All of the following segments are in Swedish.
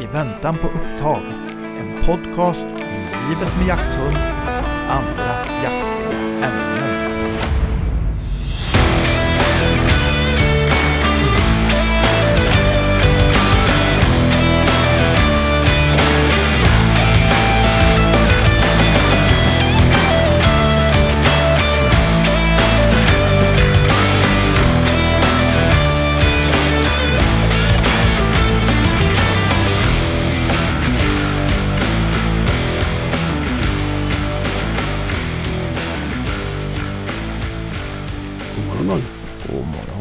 I väntan på upptag. En podcast om livet med jakthund och andra jaktliga ämnen.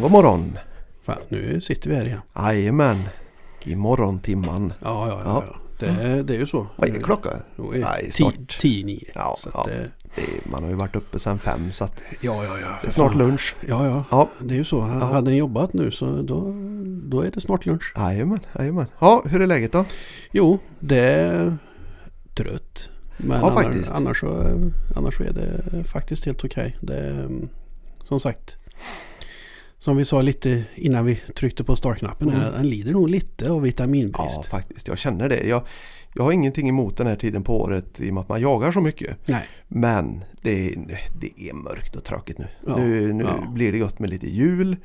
God morgon. Fan, nu sitter vi här igen. Jajamän. I morgontimman. Ja, ja, ja. Ja. Det, det är ju så. Vad är klockan? Jo, är Nej, snart. Tio, nio. Ja, Så ja. att, är, man har ju varit uppe sedan fem så att ja, ja, ja. det är snart lunch. Ja, ja. Ja, Det är ju så. Ja. Hade den jobbat nu så då, då är det snart lunch. jajamän, jajamän. Ja, hur är läget då? Jo, det är trött. Men Ja, annars, faktiskt. annars, så, annars så är det faktiskt helt okej. Det är, mm, som sagt, som vi sa lite innan vi tryckte på startknappen, Mm. den lider nog lite av vitaminbrist. Ja, faktiskt. Jag känner det. Jag, jag har ingenting emot den här tiden på året i och med att man jagar så mycket. Nej, Men det det är mörkt och tråkigt nu. Ja, nu nu ja. blir det gott med lite jul.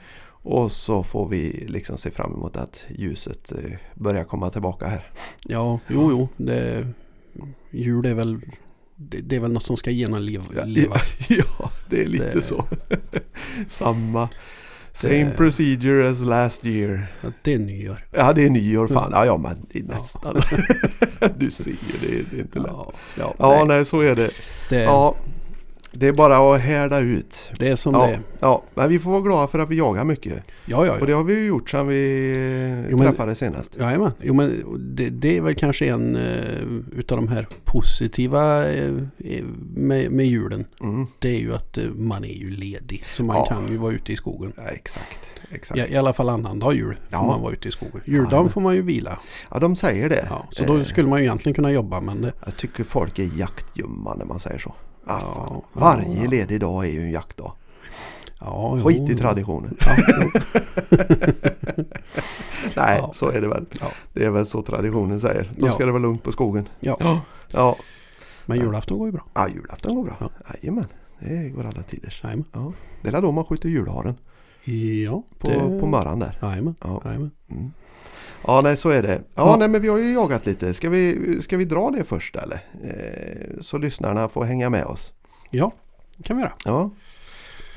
Och så får vi liksom se fram emot att ljuset eh, börjar komma tillbaka här. Ja, jo, jo. Det, jul är väl, det, det är väl något som ska genomlevas. ja, det är lite Det- så. Samma. Same procedure as last year. Ja, det är nyår. Ja, det är nyår fan. Ja, ja men det är nästan. du ser det, är- det är inte lätt. Ja, ja, Ja, nej, nej så är det. det, Ja, det är bara att härda ut. det är som Ja, det är. ja, men vi får vara glada för att vi jagar mycket. Ja, ja, Och ja. det har vi ju gjort sedan vi Jo, men- träffades senast. Jajamän. Jo, men det, det är väl kanske en uh, utav de här positiva eh, med, med julen. Mm. Det är ju att eh, man är ju ledig. Så man Ja. kan ju vara ute i skogen. Ja, exakt. exakt. I, I alla fall annandag jul får Ja. man vara ute i skogen. Juldagen får man ju vila. Ja, de säger det. Så då skulle man ju egentligen kunna jobba men det, Jag tycker folk är jaktljumma när man säger så. Ah, Ja, Varje ja. ledig dag är ju en jaktdag. ja, jo. Skit i traditionen. Ja. Nej, Ja. så är det väl. Ja. Det är väl så traditionen säger. Då Ja. ska det vara lugnt på skogen. Ja. Ja, Men julafton går ju bra. ja julafton går bra. Ja. Jajamän, det går alla tiders. Jajamän. Ja. Det är då man skjuter julharen Ja, på, det- på morgonen där. Jajamän. Ja. Jajamän. Mm. Ja, nej så är det. Ja, Ja. nej men vi har ju jagat lite. Ska vi, ska vi dra det först eller? Eh, så lyssnarna får hänga med oss. Ja, det kan vi göra. Ja.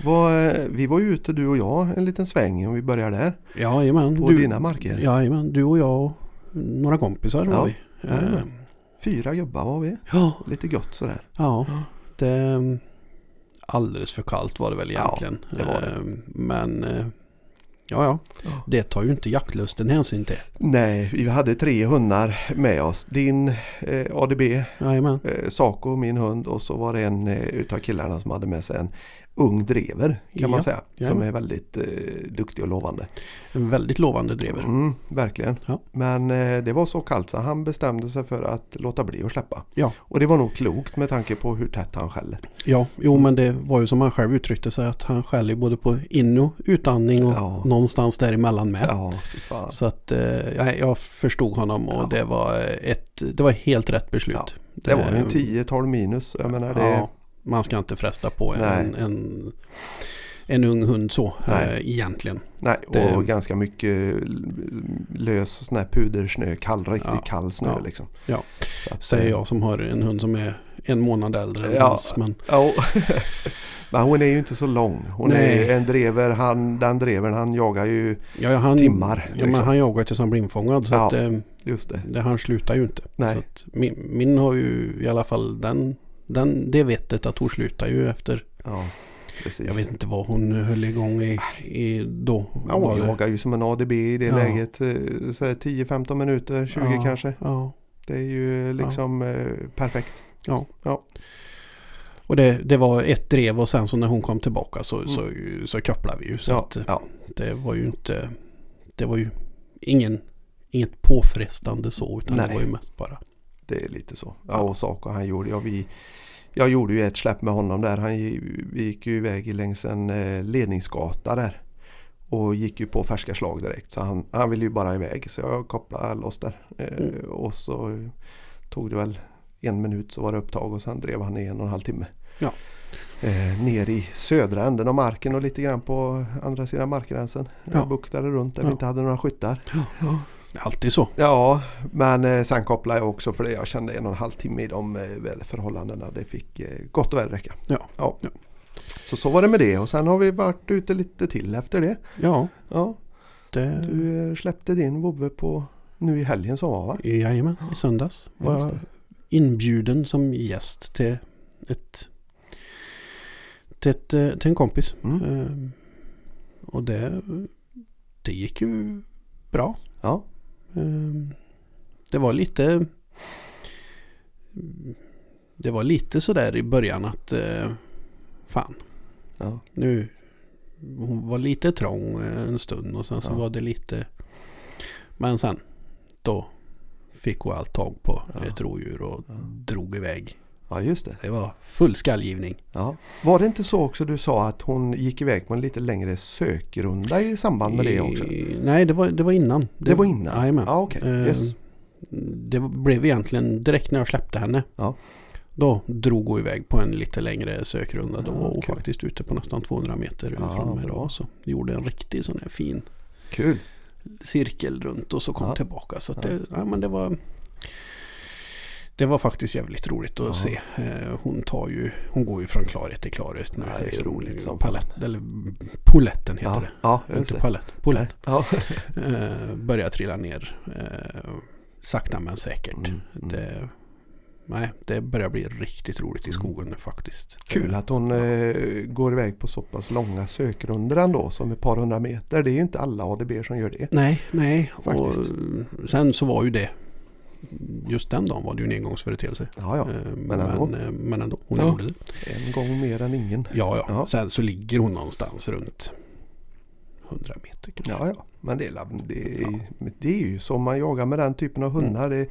Vad, eh, vi var ju ute du och jag en liten sväng om vi börjar där. Jajamän. På du, dina marker. Jajamän, du och jag och några kompisar var Ja. vi. Eh, Fyra gubbar var vi. Ja, Lite gott sådär. ja. Det, alldeles för kallt var det väl Ja, egentligen. det var det. Eh, Men eh, ja, ja. Det tar ju inte jaktlusten hänsyn till. Nej, vi hade tre hundar med oss. Din eh, ADB, Jajamän. eh, Saco, min hund och så var det en eh, utav killarna som hade med sig en ung drever kan man Ja, säga. Som jajamän. är väldigt eh, duktig och lovande. En väldigt lovande drever. Mm, verkligen. Ja. Men eh, det var så kallt så han bestämde sig för att låta bli att släppa. Ja. Och det var nog klokt med tanke på hur tätt han skäller. Ja, jo men det var ju som han själv uttryckte sig att han skäller både på in och utandning och Ja. någonstans däremellan med. Ja, fan. Så att eh, jag- förstod honom och Ja. det var ett det var helt rätt beslut. Ja, Det var en 10-12 minus. Jag menar det. Man ska inte fresta på en, en, en ung hund så Nej. eh, egentligen. Nej, och det- ganska mycket lös sån här pudersnö, kall, riktigt Ja, kall snö ja, liksom. ja. Att, Säger eh, jag som har en hund som är en månad äldre än Ja. hans. Men Ja. Men hon är ju inte så lång. Hon Nej. är en drever, han, den drevern han jagar ju ja, han, timmar. Ja, men liksom. han jagar tills han blir infångad. Så Ja. att, eh, Just det. det, han slutar ju inte. Nej. Att min, min har ju i alla fall den, den, det vettet att hon slutar ju efter. Ja, precis. Jag vet inte vad hon höll igång i, i då. Ja, hon jagar ju som en ADB i det Ja. läget. eh, Så här 10-15 minuter, 20 ja, kanske. Ja, Det är ju liksom eh, perfekt. ja. Ja. Och det, det var ett drev och sen så när hon kom tillbaka så, Mm. så, så kopplade vi ju. Så Ja, att, eh, det var ju inte, det var ju ingen, inget påfrestande så utan Nej. det var ju mest bara. Det är lite så. Ja, Ja. och saker han gjorde. Ja, vi, jag gjorde ju ett släpp med honom där. Han, vi gick ju iväg längs en eh, ledningsgata där. och gick ju på färska slag direkt. Så han, han ville ju bara iväg så jag kopplade loss där. Eh, Mm. Och så tog det väl en minut så var det upptag och sen drev han i en och en halv timme. Ja. Eh, ner i södra änden av marken och lite grann på andra sidan markgränsen. Jag Ja. buktade runt där Ja. vi inte hade några skyttar. Är alltid så. Ja, men eh, sen kopplade jag också för det. Jag kände en och en halv timme i de eh, väderförhållandena. Det fick eh, gott och väl räcka. Ja. Ja. Ja. Så så var det med det och sen har vi varit ute lite till efter det. Ja, Ja, det... du släppte din vovve på nu i helgen som var va? Jajamän, i söndags var jag inbjuden som gäst till ett till, ett, till en kompis. Mm. Eh, Och det, det gick ju bra. Ja, Det var lite Det var lite sådär i början att eh, fan ja, nu hon var lite trång eh, en stund och sen så Ja. var det lite men sen då fick hon allt tag på Ja. ett rådjur och drog iväg. Ja just det. Det var full skallgivning. Ja. Var det inte så också du sa att hon gick iväg på en lite längre sökrunda i samband med det också? I- Nej, det var, det var innan. Det var innan? Jajamän. Ja, okej. Eh, Yes. Det blev egentligen direkt när jag släppte henne. Ja. Då drog hon iväg på en lite längre sökrunda. Då var hon kul. faktiskt ute på nästan 200 meter Ja, från mig. Då, så gjorde en riktig sån här fin Kul. cirkel runt och så kom Ja. tillbaka. Så Ja. det, ja, men det var det var faktiskt jävligt roligt att Ja. se. Eh, Hon, tar ju, hon går ju från klarhet till klarhet nu. Ja, det är roligt som palett, eller Poletten heter Ja, det. ja Inte det. palett, polett. Ja. Eh, börjar trilla ner. Eh, sakta men säkert. Mm, mm. Det, nej, det börjar bli riktigt roligt i Mm. skogen nu faktiskt. Kul att hon eh, går iväg på så pass långa sökrunder ändå som ett par hundra meter. Det är ju inte alla ADB som gör det. Nej, nej. Och Faktiskt. sen så var ju det just den dagen var det ju en engångsföreteelse. Ja, ja. Eh, men ändå. Men, eh, men ändå, hon Ja. gjorde det. En gång mer än ingen. Ja, ja, Ja. Sen så ligger hon någonstans runt 100 meter kanske. Ja, ja. Men det är, det är, det är ju som man jagar med den typen av hundar. Det,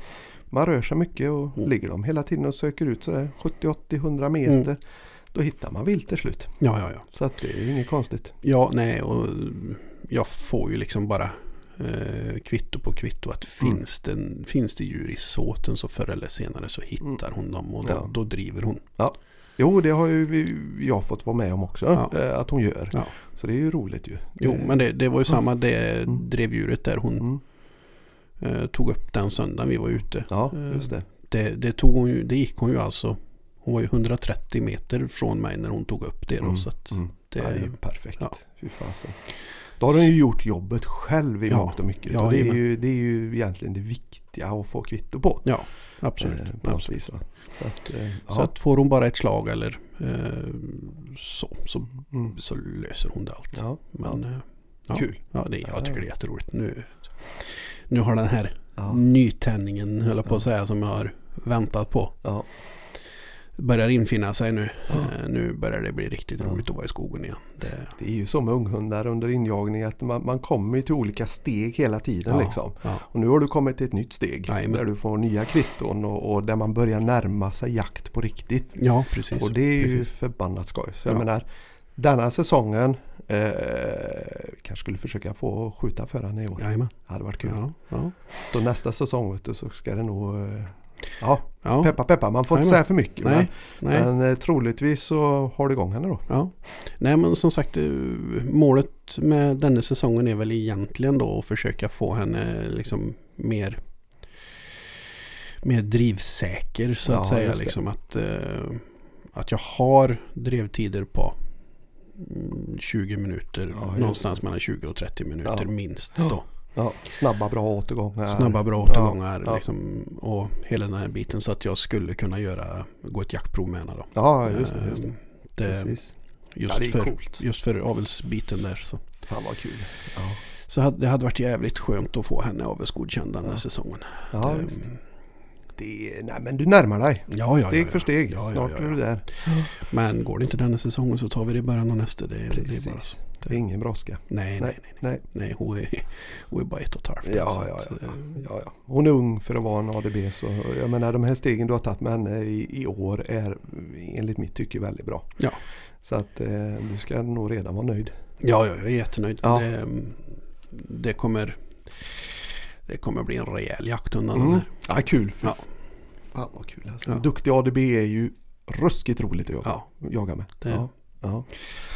man rör sig mycket och Mm. ligger de hela tiden och söker ut sådär 70, 80, 100 meter. Mm. Då hittar man vilt till slut. Ja, ja, ja. Så att det är ju inget konstigt. Ja, nej och jag får ju liksom bara eh, kvitto på kvitto att Mm. finns, det, finns det djur i såten så förr eller senare så hittar hon dem och då, Ja. då driver hon. Jo, det har ju jag fått vara med om också. Ja. eh, Att hon gör. Ja. Så det är ju roligt ju. Jo, Eh, men det, det var ju samma det Mm. drevdjuret där hon Mm. eh, tog upp den söndagen vi var ute. Ja, just det. Det, det, tog hon ju, det gick hon ju alltså. Hon var ju 130 meter från mig när hon tog upp det. Då, Mm, så att mm. det, ja, det är ju perfekt. ja. Fy fasen. Då har hon ju gjort jobbet själv i Ja. mångt och mycket. Ja, och det, är ju, det är ju egentligen det viktiga att få kvitto på. ja, absolut. Eh, på absolut. vis? Så, att, eh, Så att får hon bara ett slag eller eh, så, så, Mm. så löser hon det allt. Ja, Men ja. eh, Kul. Ja, det, Ja, jag tycker det är jätteroligt. Nu, nu har den här Ja. nytändningen, höll jag på att säga, som jag har väntat på. Ja. Börjar infinna sig nu. Ja. Eh, nu börjar det bli riktigt Ja. roligt att vara i skogen igen. Det, Det är ju så med unghundar under injagning att man, man kommer till olika steg hela tiden. ja, Liksom. Och nu har du kommit till ett nytt steg Jajamän. där du får nya kvitton och, och där man börjar närma sig jakt på riktigt. ja, precis. Och det är ju precis. förbannat skoj. Så jag Ja. menar, denna säsongen eh, vi kanske skulle försöka få skjuta för henne i år. Jajamän. Det hade varit kul. Så nästa säsong du, så ska det nog... Eh, ja, ja. peppa peppa. Man får inte Jajamän. säga för mycket. Nej, nej. Men, men eh, troligtvis så har du igång henne då. Ja. Nej men som sagt eh, målet med denna säsongen är väl egentligen då att försöka få henne liksom mer mer drivsäker så Ja, att säga. Liksom att, eh, att jag har drevtider på mm, 20 minuter. Ja, någonstans mellan 20 och 30 minuter Ja. minst. Då. Ja, snabba bra återgångar. Snabba bra återgångar Ja. Liksom, och hela den här biten så att jag skulle kunna göra, gå ett jaktprov med henne då. Ja, just det. Just det. Eh, det Precis. just, Ja, för, just för avelsbiten där. Så. Fan vad kul. Ja, Så det hade varit jävligt skönt att få henne avelsgodkänd den här Ja. säsongen. ja det, det. Nej men du närmar dig. ja, ja, Steg för steg. Snart är du där. Men går det inte denna säsongen så tar vi det i början av nästa. Det, det är bara så. Det är ingen brådska. Nej, nej, nej. nej. Nej. nej hon, är, hon är bara ett och ett halvt. Ja, så ja, ja, ja, ja. Hon är ung för att vara en ADB så jag menar de här stegen du har tagit med henne i, i år är enligt mitt tycke väldigt bra. Ja. Så att eh, du ska nog redan vara nöjd. Ja, ja, jag är jättenöjd. Ja. Det, det, kommer, det kommer bli en rejäl jakthund av den Mm. här. Ja, kul. Ja. Fan vad kul. Alltså. Ja. Duktig ADB är ju ruskigt roligt att jobba, Ja, jaga med. det, Ja. Ja.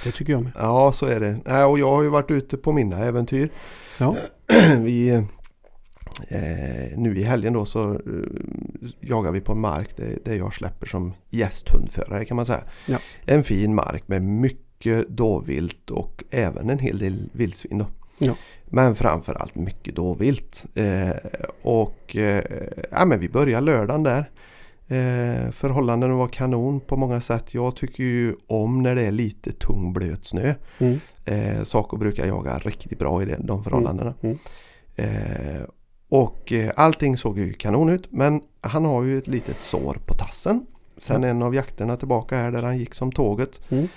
det tycker jag med. ja, så är det. Nej, och jag har ju varit ute på mina äventyr. Ja, vi, eh, nu i helgen då så eh, jagar vi på en mark där, där jag släpper som gästhundförare kan man säga. Ja. En fin mark med mycket dåvilt och även en hel del vildsvin. Då. Ja. Men framförallt mycket dåvilt. Eh, och eh, ja, men vi börjar lördagen där. Eh, förhållandena var kanon på många sätt. Jag tycker ju om när det är lite tung blöt snö. mm. Eh, Saco brukar jaga riktigt bra i det, de förhållandena. Mm. Eh, och eh, allting såg ju kanon ut men han har ju ett litet sår på tassen. Sen en av jakterna tillbaka här där han gick som tåget. Mm.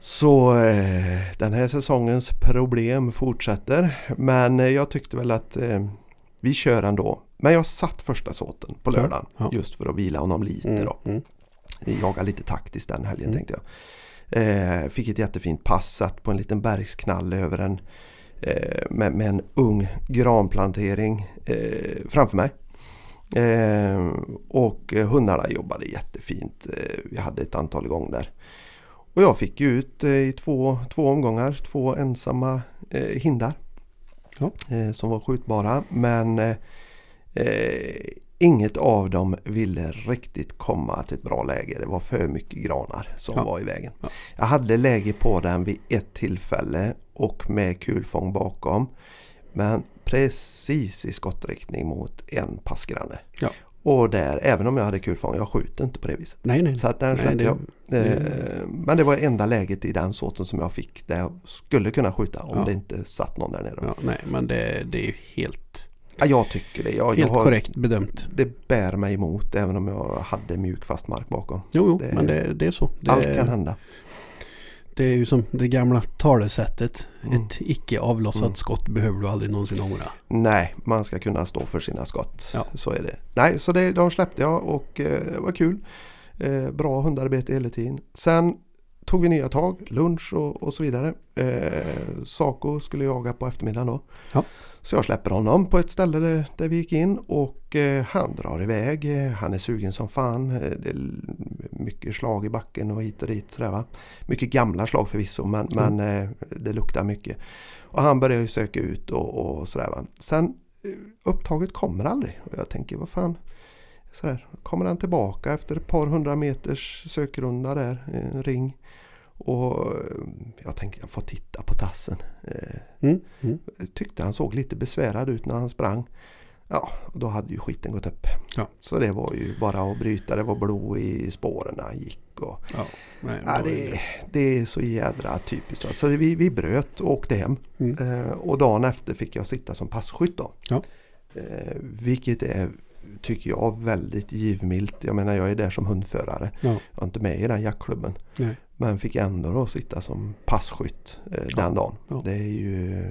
Så eh, den här säsongens problem fortsätter. Men eh, jag tyckte väl att eh, vi kör ändå. Men jag satt första såten på lördagen ja. just för att vila honom lite Mm. då. Mm. Vi jagade lite taktiskt den helgen Mm. tänkte jag. Eh, fick ett jättefint pass, satt på en liten bergsknalle över en eh, med, med en ung granplantering eh, framför mig. Eh, och hundarna jobbade jättefint. Eh, vi hade ett antal igång där. Och jag fick ju ut eh, i två, två omgångar två ensamma hindar. Ja. Som var skjutbara men eh, inget av dem ville riktigt komma till ett bra läge. Det var för mycket granar som Ja. var i vägen. Ja. Jag hade läge på den vid ett tillfälle och med kulfång bakom. Men precis i skottriktning mot en passgranne. Ja. Och där, även om jag hade kulfång, jag skjuter inte på det viset. Nej, nej. Så att den nej det, jag. det- Eh, Men det var enda läget i den såten som jag fick där jag skulle kunna skjuta om Ja. det inte satt någon där nere. Ja, nej, men det, det är ju helt, jag tycker det. Jag, jag helt har, korrekt bedömt. Det bär mig emot även om jag hade mjuk fast mark bakom. Jo, jo det- men det, det är så. Det, Allt kan hända. det är ju som det gamla talesättet. Mm. Ett icke avlossat Mm. skott behöver du aldrig någonsin ångra. Nej, man ska kunna stå för sina skott. Ja. Så är det. Nej, så det, de släppte jag och eh, det var kul. Eh, bra hundarbete hela tiden. Sen tog vi nya tag, lunch och, och så vidare. Eh, Saco skulle jaga på eftermiddagen då. Ja. Så jag släpper honom på ett ställe där, där vi gick in och eh, han drar iväg. Eh, han är sugen som fan. Eh, det är mycket slag i backen och hit och dit. Sådär, va? Mycket gamla slag förvisso men, Mm. men det luktar mycket. Och han börjar ju söka ut och, och sådär. Va? Sen upptaget kommer aldrig. Och jag tänker vad fan. Sådär. Kommer han tillbaka efter ett par hundra meters sökrunda där. En ring. Och eh, jag tänker jag får titta på tassen. Eh, Mm. Mm. tyckte han såg lite besvärad ut när han sprang. Ja, och då hade ju skiten gått upp. Ja. Så det var ju bara att bryta. Det var blod i spåren när han gick. Och, Ja, nej, ja, då är det, det är så jädra typiskt. Så vi, vi bröt och åkte hem. Mm. Eh, och dagen efter fick jag sitta som passkytt då. Ja. Eh, vilket är, tycker jag, väldigt givmilt. Jag menar jag är där som hundförare. Ja. Jag är inte med i den jaktklubben. Nej. Men fick ändå då sitta som passkytt eh, den dagen. Ja. Det är ju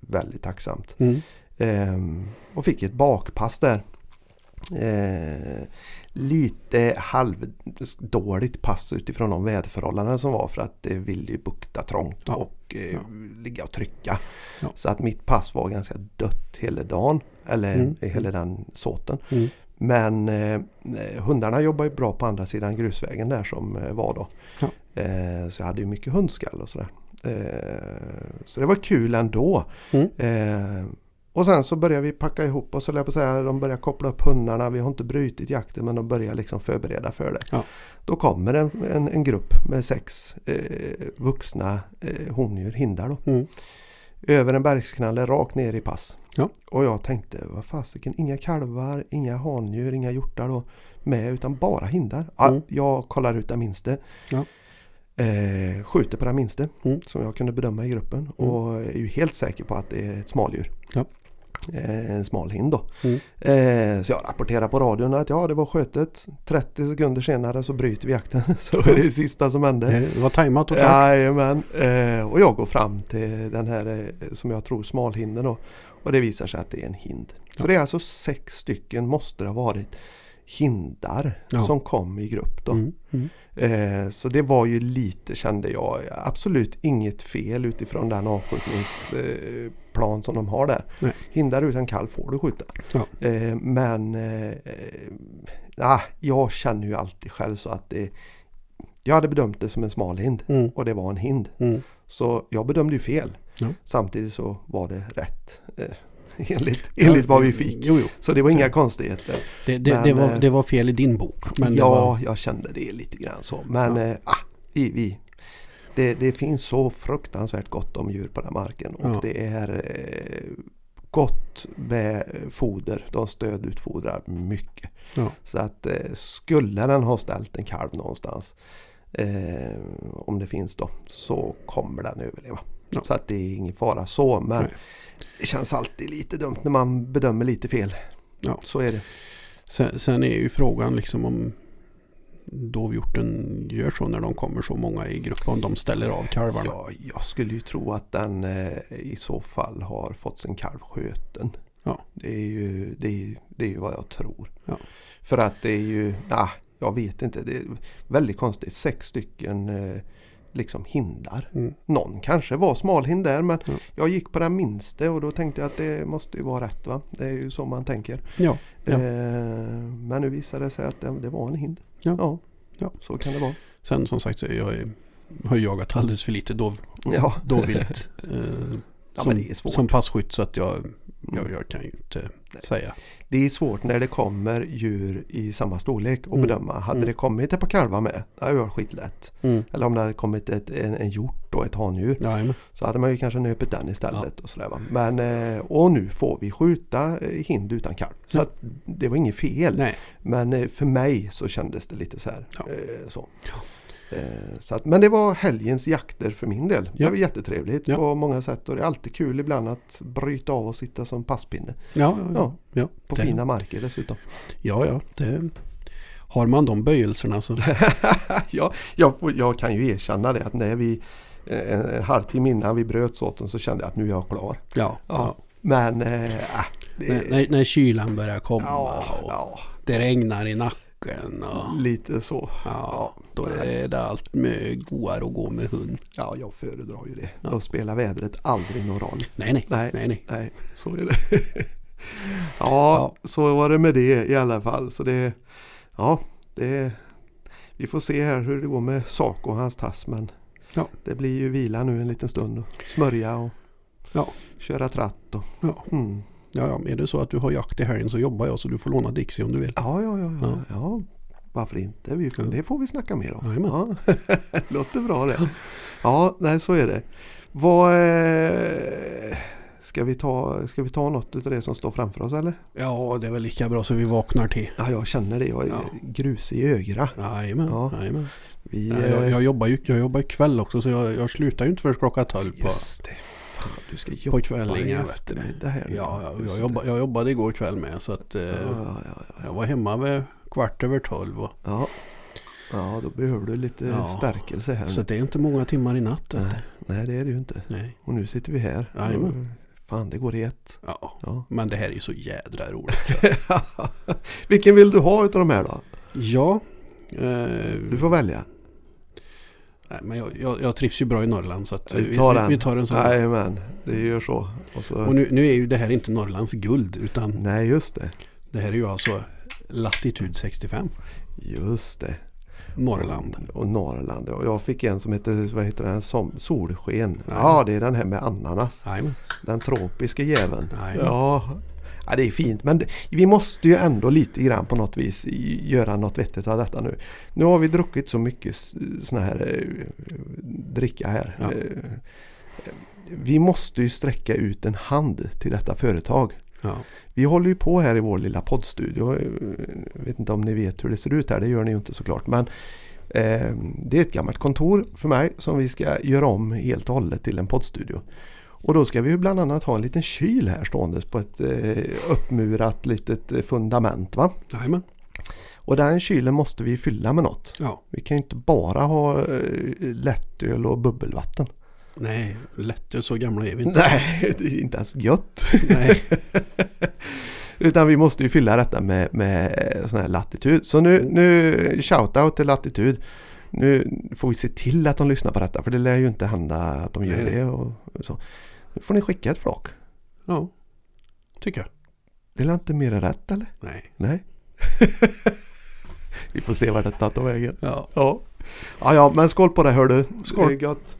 väldigt tacksamt. Mm. Ehm, och fick ett bakpass där. Eh, lite halvdåligt pass utifrån de väderförhållanden som var för att det ville ju bukta trångt Ja. och eh, Ja. ligga och trycka. Ja. Så att mitt pass var ganska dött hela dagen. Eller Mm. hela den såten. Mm. Men eh, hundarna jobbar ju bra på andra sidan grusvägen där som eh, var då. Eh, så jag hade ju mycket hundskall och sådär. Eh, så det var kul ändå. Mm. Och sen så började vi packa ihop oss, eller jag på att säga. De började koppla upp hundarna. Vi har inte brutit jakten men de börjar liksom förbereda för det. Ja. Då kommer en, en, en grupp med sex eh, vuxna eh, hondjur, hindar då. Mm. Över en bergsknalle rakt ner i pass. Ja. Och jag tänkte, vad fasiken, inga kalvar, inga handjur, inga hjortar då med utan bara hindar. Mm. Jag kollar ut den minste. Ja. Eh, skjuter på den minste Mm. som jag kunde bedöma i gruppen och är ju helt säker på att det är ett smaldjur. Ja. Eh, en smal hind då. Mm. Eh, så jag rapporterar på radion att ja det var skötet. 30 sekunder senare så bryter vi jakten. så är det det sista som hände. Det var tajmat och klart. Jajamän. Eh, och jag går fram till den här som jag tror smalhinden då. Och det visar sig att det är en hind. Så Ja. det är alltså sex stycken måste det ha varit hindar Ja. som kom i grupp. Då. Mm. Mm. Eh, så det var ju lite kände jag absolut inget fel utifrån den avskjutningsplan eh, plan som de har där. Nej. Hindar utan kalv får du skjuta. Ja. Eh, men eh, ah, jag känner ju alltid själv så att det jag hade bedömt det som en smal hind Mm. och det var en hind. Mm. Så jag bedömde ju fel. Ja. Samtidigt så var det rätt. Eh, enligt, enligt vad vi fick. Jo, jo. Så det var inga konstigheter. Det, det, Men, det, var, eh, det var fel i din bok. Men ja, var, jag kände det lite grann så. Men Ja. eh, ah, vi, vi, det, det finns så fruktansvärt gott om djur på den här marken. Och Ja. det är eh, gott med foder. De stödutfodrar mycket. Ja. Så att eh, skulle den ha ställt en kalv någonstans eh, om det finns då så kommer den överleva. Ja. Så att det är ingen fara så. Men Nej. det känns alltid lite dumt när man bedömer lite fel. Ja. Så är det. sen, sen är ju frågan liksom om dovhjorten gör så när de kommer så många i grupp. Om de ställer av kalvarna. Ja, jag skulle ju tro att den eh, i så fall har fått sin kalv sköten. Ja. Det är ju, det är, ju- det är ju vad jag tror. Ja. För att det är ju, nah, jag vet inte, det är väldigt konstigt. Sex stycken eh, liksom hindar. Mm. Någon kanske var smalhind där men Ja. jag gick på den minste och då tänkte jag att det måste ju vara rätt va. Det är ju så man tänker. Ja, ja. Eh, men nu visade det sig att det, det var en hind. Ja. ja. Ja. Så kan det vara. Sen som sagt så jag har jagat alldeles för lite dov, Ja. dovvilt. Ja, som, det är svårt. som passkytt så att jag, jag, Mm. jag kan ju inte Nej. säga. Det är svårt när det kommer djur i samma storlek att Mm. bedöma. Hade Mm. det kommit ett par kalvar med, det hade varit skitlätt. Mm. Eller om det hade kommit ett, en, en hjort och ett handjur. Jajamän. Så hade man ju kanske nöpit den istället. Och, sådär, va. Men, eh, och nu får vi skjuta eh, hind utan kalv. Så Ja. att det var inget fel. Nej. Men eh, för mig så kändes det lite så här. Ja. Så. Eh, så att, men det var helgens jakter för min del. Det Ja. var jättetrevligt Ja. på många sätt. Och det är alltid kul ibland att bryta av och sitta som passpinne. Ja, ja, ja. På det, fina marker dessutom. Ja, ja. Det, har man de böjelserna så. ja, jag, jag kan ju erkänna det att när vi eh, en, halvtimme innan vi bröt åt så kände jag att nu är jag klar. Ja, ja. Men äh, äh, det, När, när, kylan börjar komma och det regnar i nacken. Och, lite så. ja, då är det allt med godare att gå med hund. Ja, jag föredrar ju det. Ja. Då spelar vädret aldrig någon roll. Nej, nej. Nej. nej, nej. Nej, så är det. ja, så var det med det i alla fall. Så det, ja, det, vi får se här hur det går med Saco och hans tass. Men Ja. det blir ju vila nu en liten stund. Och smörja och Ja. köra tratt. Och, Ja. mm. Ja, ja, är det så att du har jakt i helgen så jobbar jag så du får låna Dixie om du vill. ja, ja, ja, ja, Ja. Varför inte? Vi. Det får vi snacka mer om. Jajamän. Ja. Låter bra det. Ja, nej så är det. Vad, eh, ska, vi ta, ska vi ta något av det som står framför oss eller? Ja, det är väl lika bra så vi vaknar till. Ja, jag känner det. Jag är Ja. grusig i ögra. Jajamän, Ja. jajamän. Vi, Ja, jag, eh, jag, jobbar ju jag jobbar kväll också så jag, jag slutar ju inte förrän klockan 12 på, Just det. Du ska jobba kvällen, i eftermiddag här. Ja, jag, jag, det. jobba, jag jobbade igår kväll med så att eh, Ja, ja, ja, ja. jag var hemma vid kvart över 12. Och, ja. ja, då behöver du lite Ja. stärkelse här. så det är inte många timmar i natt. nej, nej, det är det ju inte. Nej. Och nu sitter vi här. Jajamän. Fan, det går i ett. Ja, Ja. men det här är ju så jädra roligt. Så. Vilken vill du ha utav de här då? ja, eh, Du får välja. Nej, men jag, jag, jag trivs ju bra i Norrland så att Vi tar vi, vi tar en sån. Jajamän, det gör så. Och så. Och nu, nu är ju det här inte Norrlands guld utan Nej, just det. det här är ju alltså latitud 65. Just det. Norrland. Och Norrland. Och jag fick en som heter, vad heter den? Som, solsken. Nej. Ja, det är den här med ananas. Jajamän. Den tropiska jäveln. Nej. Ja. Ja, det är fint. Men vi måste ju ändå lite grann på något vis göra något vettigt av detta nu. Nu har vi druckit så mycket s- såna här eh, dricka här. Ja. Eh, vi måste ju sträcka ut en hand till detta företag. Ja. Vi håller ju på här i vår lilla poddstudio. Jag vet inte om ni vet hur det ser ut här, det gör ni ju inte såklart. Men eh, det är ett gammalt kontor för mig som vi ska göra om helt och hållet till en poddstudio. Och då ska vi ju bland annat ha en liten kyl här ståendes på ett eh, uppmurat litet eh, fundament. Va? Jajamän. Och den kylen måste vi fylla med något. Ja. Vi kan ju inte bara ha eh, lättöl och bubbelvatten. Nej, lätt så gamla är vi inte. Nej, det är inte ens gött. Nej. Utan vi måste ju fylla detta med, med sån här latitud. Så nu, nu shoutout till latitud. Nu får vi se till att de lyssnar på detta för det lär ju inte hända att de gör nej. det. Och, och så. Nu får ni skicka ett flak. Ja, tycker jag. Det är inte mer än rätt eller? Nej. Nej. vi får se vart detta tar vägen. Ja. Ja. ja, ja, men skål på det hör du. Skål. Det är gott.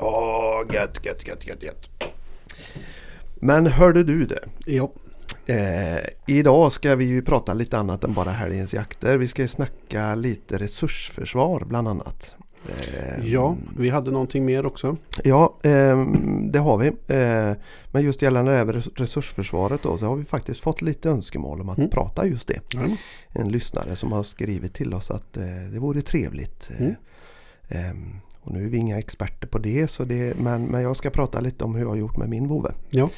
Åh, gött, gött, gött, gött, gött. Men hörde du det? Ja. Eh, idag ska vi ju prata lite annat än bara helgens jakter. Vi ska snacka lite resursförsvar bland annat. Eh, ja, vi hade någonting mer också. Ja, eh, det har vi. Eh, men just gällande det här resursförsvaret då, så har vi faktiskt fått lite önskemål om att Mm. prata just det. Ja. En lyssnare som har skrivit till oss att eh, det vore trevligt. Eh, Mm. ehm, och nu är vi inga experter på det, så det men, men jag ska prata lite om hur jag har gjort med min vovve. Ja.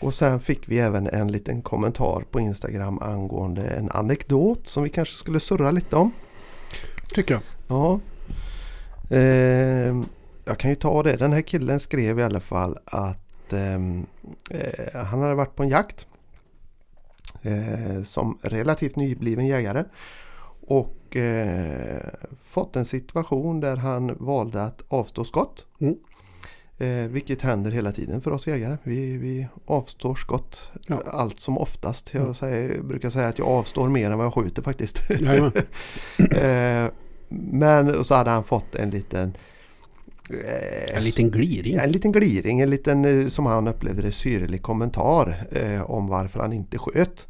Och sen fick vi även en liten kommentar på Instagram angående en anekdot som vi kanske skulle surra lite om. Tycker jag. Ja. Ehm, jag kan ju ta det. Den här killen skrev i alla fall att ehm, eh, han hade varit på en jakt eh, som relativt nybliven jägare och eh, fått en situation där han valde att avstå skott. Mm. Eh, vilket händer hela tiden för oss jägare. Vi, vi avstår skott Ja. allt som oftast. Jag Mm. säger, brukar säga att jag avstår mer än vad jag skjuter faktiskt. Eh, men så hade han fått en liten eh, En liten gliring. en liten gliring, en liten eh, som han upplevde det syrlig kommentar eh, om varför han inte sköt.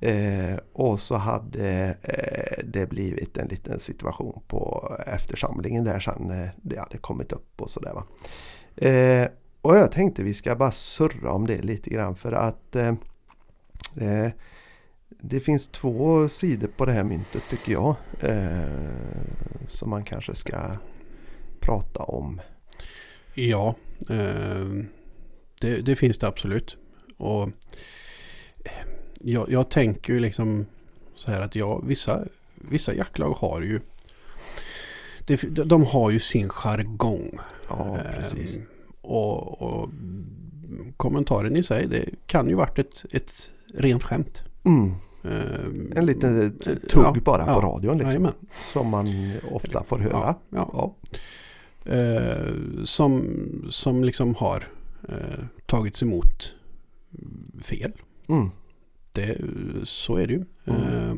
Eh, och så hade eh, det blivit en liten situation på eftersamlingen där sen eh, det hade kommit upp och sådär. Eh, och jag tänkte vi ska bara surra om det lite grann för att det finns två sidor på det här myntet tycker jag. Eh, som man kanske ska prata om. Ja, eh, det, det finns det absolut. Och eh, jag, jag tänker ju liksom så här att jag, vissa, vissa jaktlag har ju det, de har ju sin jargong. Ja, Eh, precis. och, och kommentaren i sig, det kan ju varit ett, ett rent skämt. Mm. Eh, En liten t- tugg ja, bara på ja, radion liksom. Som man ofta får höra. Eh, som, som liksom har eh, tagits emot fel. Mm. Det, så är det ju. Mm. Eh,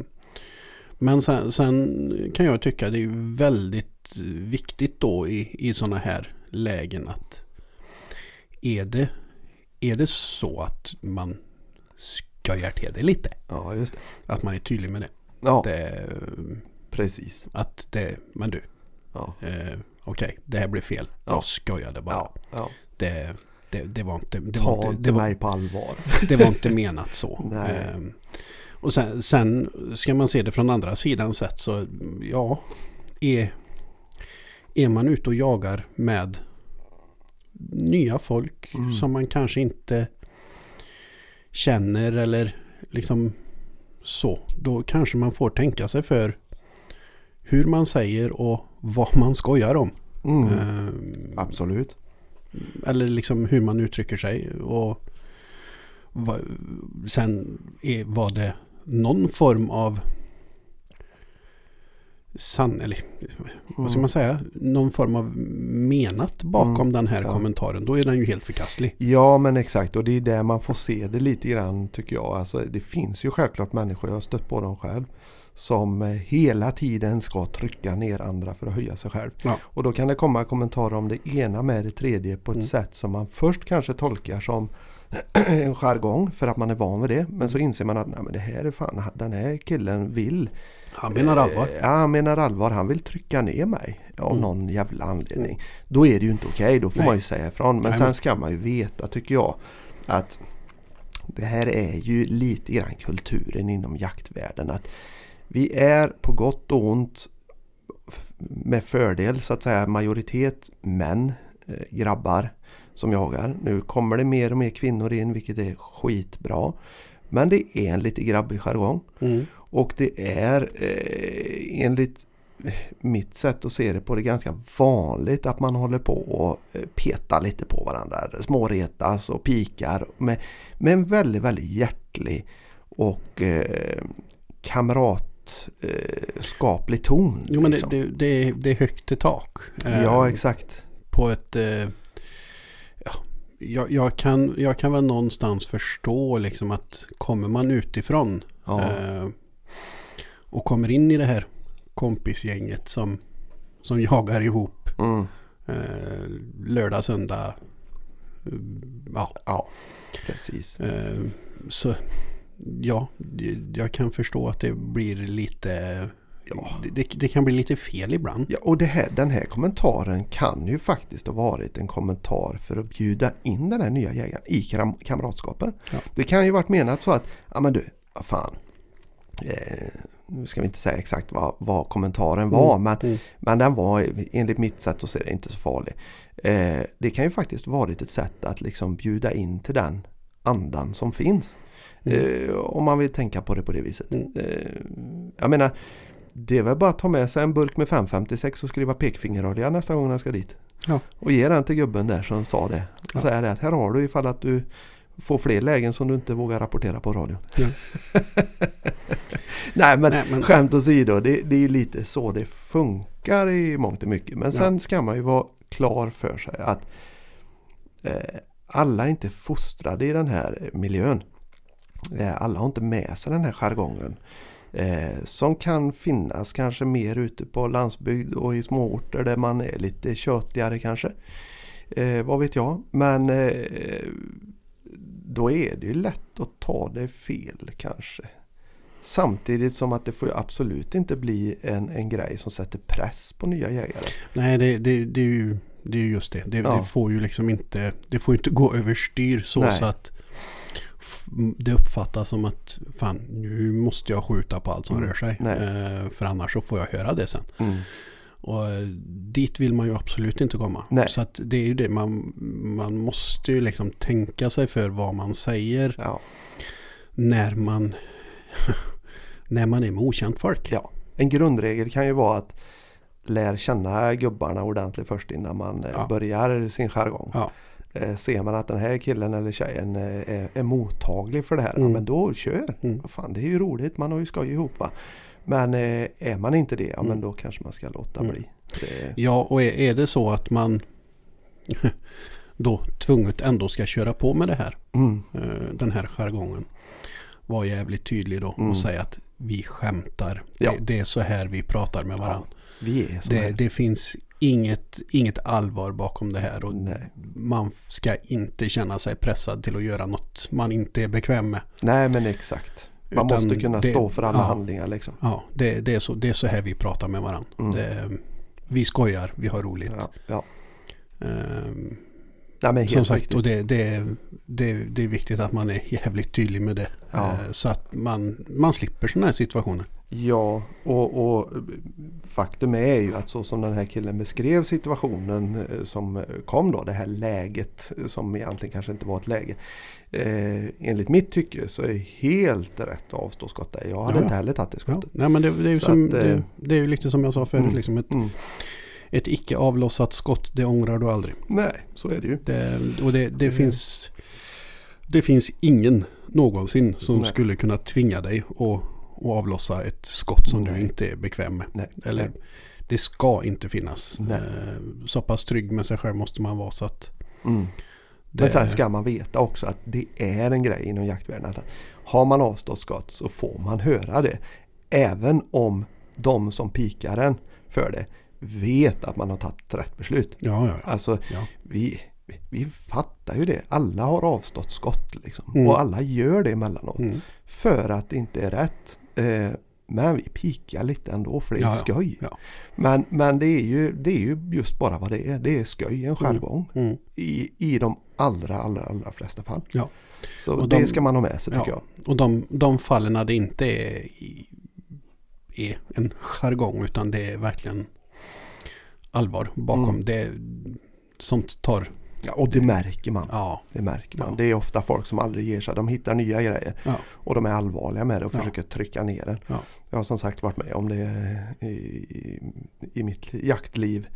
men sen, sen kan jag tycka det är väldigt viktigt då i, i sådana här lägen att är det, är det så att man skojar till det lite? ja, just det. Att man är tydlig med det. Ja, det precis. att det, men du, Ja. eh, okej, det här blev fel. Ja. Jag skojade bara. Ja. Ja. Det, det, det var inte, det Ta var inte, det var, mig på allvar. det var inte menat så. Ehm, och sen, sen ska man se det från andra sidan sett så ja, är, är man ute och jagar med nya folk Mm. som man kanske inte känner eller liksom så. Då kanske man får tänka sig för hur man säger och vad man skojar om. Mm. Ehm, Absolut. eller liksom hur man uttrycker sig. Och va, sen är, var det någon form av sann, eller vad ska man säga, någon form av menat bakom Mm, den här ja. kommentaren. Då är den ju helt förkastlig. Ja men exakt och det är där man får se det lite grann tycker jag. Alltså, det finns ju självklart människor, jag har stött på dem själv. Som eh, hela tiden ska trycka ner andra för att höja sig själv. Ja. Och då kan det komma kommentarer om det ena med det tredje på ett Mm. sätt som man först kanske tolkar som en jargong för att man är van vid det. Men så inser man att nej, men det här är fan, den här killen vill Han menar allvar. Eh, Ja, han menar allvar. Han vill trycka ner mig av Mm. någon jävla anledning. Då är det ju inte okej. Då får Nej. man ju säga ifrån. Men Nej, sen ska man ju veta, tycker jag, att det här är ju lite grann kulturen inom jaktvärlden. Att vi är på gott och ont med fördel så att säga majoritet män, eh, grabbar som jagar. Nu kommer det mer och mer kvinnor in vilket är skitbra. Men det är en lite grabbig jargong. Mm. Och det är eh, enligt mitt sätt att se det på det ganska vanligt att man håller på och eh, petar lite på varandra. Småretas och pikar med, med en väldigt, väldigt hjärtlig och eh, kamratskaplig ton. Jo men liksom. det, det, det, är, det är högt till tak. Eh, Ja, exakt. På ett... Eh, ja, jag, jag, kan, jag kan väl någonstans förstå liksom att kommer man utifrån Ja, eh, och kommer in i det här kompisgänget som, som jagar ihop mm, eh, lördag, söndag. eh, Ja, ja precis. eh, så ja, jag kan förstå att det blir lite... Ja. Det, det, kan bli lite fel ibland. Ja, och här, den här kommentaren kan ju faktiskt ha varit en kommentar för att bjuda in den här nya jägaren i kam kamratskapen. Ja. Det kan ju varit menat så att, ja men du, vad fan. Eh, nu ska vi inte säga exakt vad, vad kommentaren var men, Mm. men den var enligt mitt sätt att se det inte så farlig. Eh, det kan ju faktiskt varit ett sätt att liksom bjuda in till den andan som finns. Mm. Eh, om man vill tänka på det på det viset. Mm. Eh, jag menar, det är väl bara att ta med sig en burk med 556 och skriva pekfingerolja nästa gång han ska dit. Ja. Och ge den till gubben där som sa det. Och Ja. säga det att här har du ifall att du får fler lägen som du inte vågar rapportera på radion. Ja. Nej men Nej, men- skämt åsido, det, det är ju lite så det funkar i mångt och mycket. Men sen ska man ju vara klar för sig att eh, alla är inte fostrade i den här miljön. Eh, alla har inte med sig den här jargongen. Eh, som kan finnas kanske mer ute på landsbygd och i småorter där man är lite tjötigare kanske. Eh, vad vet jag. Men eh, då är det ju lätt att ta det fel kanske. Samtidigt som att det får ju absolut inte bli en, en grej som sätter press på nya jägare. Nej, det, det, det, är ju, det är ju just det. Det, Ja. det får ju liksom inte, det får inte gå överstyr så, Nej. så att det uppfattas som att fan, nu måste jag skjuta på allt som Mm. rör sig. Eh, för annars så får jag höra det sen. Mm. Och eh, dit vill man ju absolut inte komma. Nej. Så att det är ju det, man, man måste ju liksom tänka sig för vad man säger Ja, när man, när man är med okänt folk. ja. En grundregel kan ju vara att lär känna gubbarna ordentligt först innan man eh, Ja. börjar sin jargong. Ja. Eh, ser man att den här killen eller tjejen är, är mottaglig för det här, Mm. men då kör. Mm. Fan, det är ju roligt, man har ju skoj ihop va. Men eh, är man inte det, ja men Mm. då kanske man ska låta Mm. bli. Det, Ja, och är, är det så att man då tvunget ändå ska köra på med det här, mm, eh, den här jargongen. Var jävligt tydlig då Mm. och säga att vi skämtar. Ja. Det, det är så här vi pratar med varandra. vi är så det, här. det finns inget, inget allvar bakom det här och Nej. man ska inte känna sig pressad till att göra något man inte är bekväm med. Nej men exakt. Man Utan måste kunna det- stå för alla ja. handlingar liksom. Ja, det, det, är så, det är så här vi pratar med varandra. Mm. Det, vi skojar, vi har roligt. Ja, ja. Ehm, Nej, Som sagt, riktigt. och det, det, det, det är viktigt att man är jävligt tydlig med det. Ja. Eh, Så att man, man slipper sådana här situationer. Ja, och, och faktum är ju att så som den här killen beskrev situationen eh, som kom då, det här läget som egentligen kanske inte var ett läge. Eh, enligt mitt tycke så är helt rätt att avstå skott där. Jag hade Ja, inte ja. heller tagit det Ja. skottet. Nej, men det, det, är ju som, att, eh, det, det är ju lite som jag sa förut. Mm. Liksom ett, Mm. ett icke avlossat skott, det ångrar du aldrig. Nej, så är det ju. Det, och det, det, Mm. finns, det finns ingen någonsin som Nej. skulle kunna tvinga dig att, att avlossa ett skott som Nej. du inte är bekväm med. Nej. Eller Nej. det ska inte finnas. Nej. Eh, Så pass trygg med sig själv måste man vara så att Mm. Det, Men sen ska man veta också att det är en grej inom jaktvärlden. Att har man avstått skott så får man höra det. Även om de som pikar en för det vet att man har tagit rätt beslut. Ja, ja, ja. Alltså Ja. vi, vi fattar ju det. Alla har avstått skott liksom. Mm. Och alla gör det emellanåt. Mm. För att det inte är rätt. Eh, men vi pikar lite ändå för det är Ja, skoj. Ja. Men, men det, är ju, det är ju just bara vad det är. Det är skoj, en jargong. Mm. I, I de allra, allra, allra flesta fall. Ja. Så Och det de- ska man ha med sig tycker Ja. Och de, de fallen när det inte är, är en jargong utan det är verkligen allvar bakom. Mm. Det, sånt tar Ja, och det märker man. Ja, Det märker man. Ja. Det är ofta folk som aldrig ger sig. De hittar nya grejer. Ja. Och de är allvarliga med det och försöker trycka ner det. Ja. Jag har som sagt varit med om det i, i, i mitt jaktliv.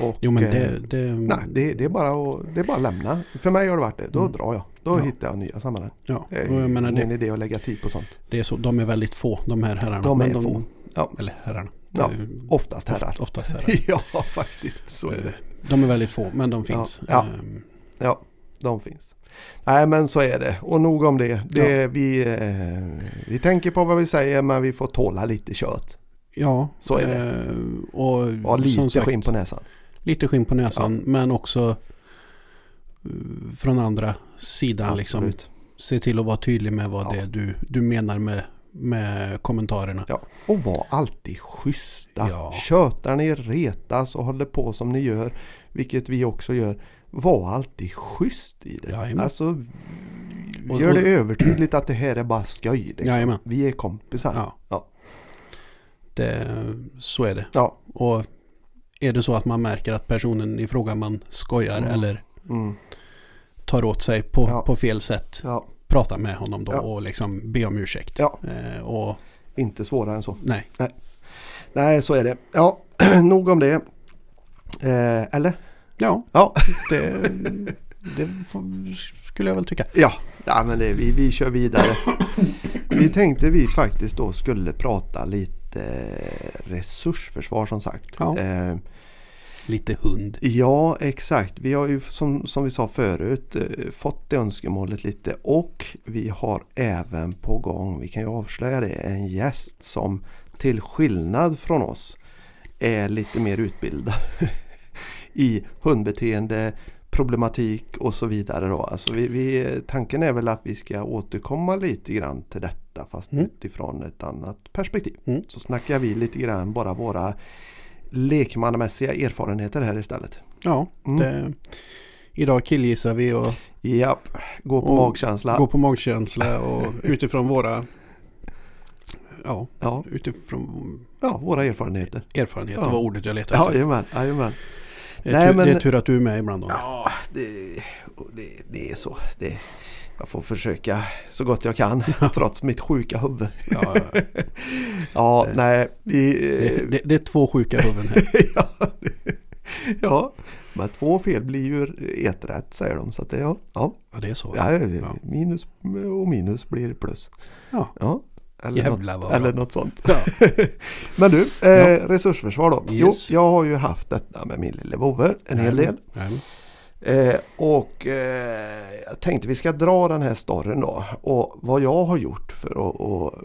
Och, jo men eh, det... det Nej, det, det, är bara att, det är bara att lämna. För mig har det varit det. Då Mm. drar jag. Då hittar jag nya sammanhang. ja, Det är och jag menar ingen det, idé att lägga tid på sånt. det är så, de är väldigt få de här herrarna. De är få. Ja. Eller herrarna. Ja, Eh, Oftast herrar. Oft, oftast herrar. ja, faktiskt. Så är det. De är väldigt få, men de finns. Ja. Ehm, Ja, de finns. Nej men så är det. Och nog om det. det vi, eh, vi tänker på vad vi säger men vi får tåla lite kött. ja Så är det. eh, Och Ja, lite sagt, skinn på näsan. lite skinn på näsan, men också eh, från andra sidan liksom. Se till att vara tydlig med vad Ja. det är du, du menar med, med kommentarerna. Ja. Och var alltid schyssta. Ja. Tjötar ni, retas och håller på som ni gör, vilket vi också gör. Var alltid schysst i det. Jajamän. Alltså, Och- gör det övertydligt att det här är bara skoj. Liksom. Vi är kompisar. Ja. Ja. Det, så är det. Ja. Och är det så att man märker att personen i fråga man skojar Mm. eller Mm. tar åt sig på, Ja. på fel sätt. ja. Prata med honom då Ja. och liksom be om ursäkt. Ja. Eh, och Inte svårare än så. nej, Nej, så är det. Ja, nog om det. Eh, eller? ja, Ja. det, det får, skulle jag väl tycka. Ja, ja men det, vi, vi kör vidare. Vi tänkte vi faktiskt då skulle prata lite resursförsvar som sagt. Ja. Eh, Lite hund. ja, exakt. Vi har ju som, som vi sa förut eh, fått det önskemålet lite och vi har även på gång, vi kan ju avslöja det, en gäst som till skillnad från oss är lite mer utbildad i hundbeteende, problematik och så vidare. Då. Alltså vi, vi, tanken är väl att vi ska återkomma lite grann till detta fast Mm. utifrån ett annat perspektiv. Mm. Så snackar vi lite grann bara våra lekmannamässiga erfarenheter här istället. Ja, Mm. det, idag killgissar vi och Japp, gå på Och magkänsla. går på magkänsla och utifrån våra ja, Ja, utifrån ja, våra erfarenheter. erfarenheter Ja. var ordet jag letade efter. jajamän, jajamän. Det är, Nej, tur, men- det är tur att du är med ibland. Då. Ja, det, det, det är så. Det, jag får försöka så gott jag kan trots mitt sjuka huvud. Ja, ja. Ja, Det- nej, vi... Det, det, det är två sjuka huvuden här. ja, ja, men två fel blir ju ett rätt säger de. Så att det, ja, ja, Ja, det är så. ja, Ja. minus och minus blir plus. Ja. Ja, eller, Jävlar något, eller något sånt. Ja. Men du, eh, resursförsvar då. Yes. Jo, jag har ju haft detta med min lille vovve en hel del. Jajamän. Eh, och eh, jag tänkte vi ska dra den här storyn då. Och vad jag har gjort för att, att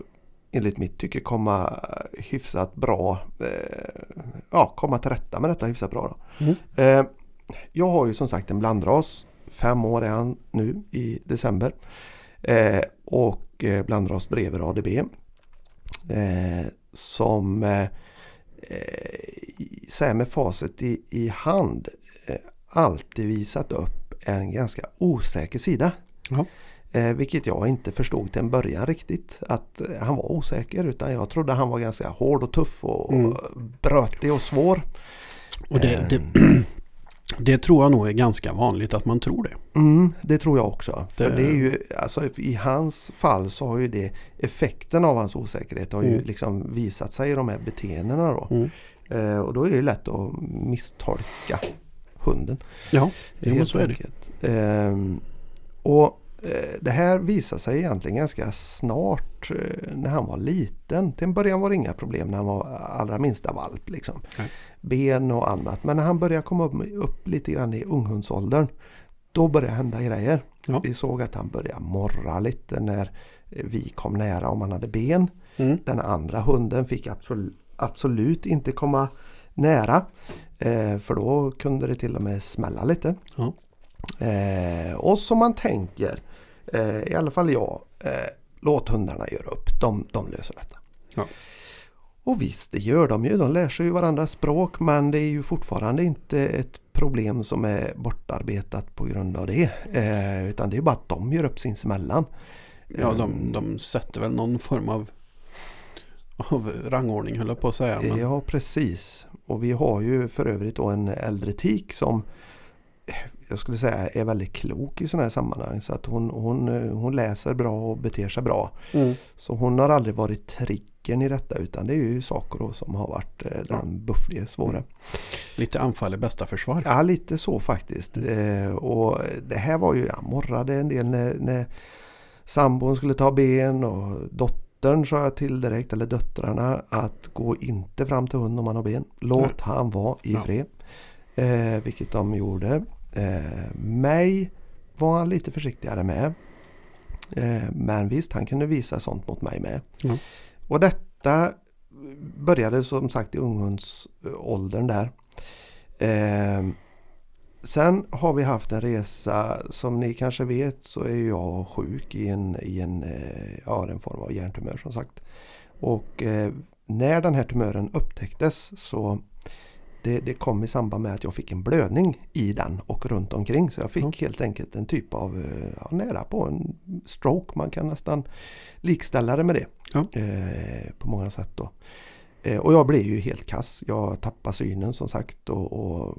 enligt mitt tycke komma hyfsat bra, eh, ja komma till rätta med detta hyfsat bra. Då. Mm. Eh, jag har ju som sagt en blandras. Fem år är han nu i december. Eh, och eh, blandras Drever ADB. Som eh, så här med facit i, i hand alltid visat upp en ganska osäker sida. Ja. Eh, vilket jag inte förstod till en början riktigt att han var osäker utan jag trodde han var ganska hård och tuff och Mm. brötig och svår. Och det, Eh. det, det tror jag nog är ganska vanligt att man tror det. Mm, det tror jag också. För Det- det är ju, alltså, I hans fall så har ju det effekten av hans osäkerhet har ju Mm. liksom visat sig i de här beteendena. Då. Mm. Eh, och då är det lätt att misstolka hunden. Ja, jo, men så är det. Ehm, och eh, det här visade sig egentligen ganska snart eh, när han var liten. Till en början var det inga problem när han var allra minsta valp. Liksom. Ben och annat. Men när han började komma upp, upp lite grann i unghundsåldern. Då började hända grejer. Ja. Vi såg att han började morra lite när eh, vi kom nära om han hade ben. Mm. Den andra hunden fick absolut, absolut inte komma nära. Eh, för då kunde det till och med smälla lite. Ja. Eh, och som man tänker, eh, i alla fall jag, låt hundarna göra upp. De, de löser detta. Ja. Och visst, det gör de ju. De lär sig ju varandras språk men det är ju fortfarande inte ett problem som är bortarbetat på grund av det. Eh, utan det är bara att de gör upp sinsemellan. Ja, de, de sätter väl någon form av, av rangordning höll jag på att säga. Men, Ja, precis. Och vi har ju för övrigt då en äldre tik som jag skulle säga är väldigt klok i sådana här sammanhang. Så att hon, hon, hon läser bra och beter sig bra. Mm. Så hon har aldrig varit tricken i detta utan det är ju saker som har varit eh, den bufflige svåra. Lite anfall är bästa försvar. Ja lite så faktiskt. Eh, och det här var ju, jag morrade en del när, när sambon skulle ta ben och dottern sa jag till direkt, eller döttrarna, att gå inte fram till hunden om han har ben. Låt han vara i Ja. fred. Eh, vilket de gjorde. Eh, mig var han lite försiktigare med. Eh, men visst, han kunde visa sånt mot mig med. Ja. Och detta började som sagt i unghundsåldern där. Eh, sen har vi haft en resa, som ni kanske vet så är jag sjuk i en, i en, eh, ja, en form av hjärntumör som sagt. Och eh, när den här tumören upptäcktes så det, det kom i samband med att jag fick en blödning i den och runt omkring. Så jag fick Ja. helt enkelt en typ av, eh, ja, nära på en stroke. Man kan nästan likställa det med det. Ja. Eh, på många sätt då. Eh, och jag blev ju helt kass. Jag tappade synen som sagt och, och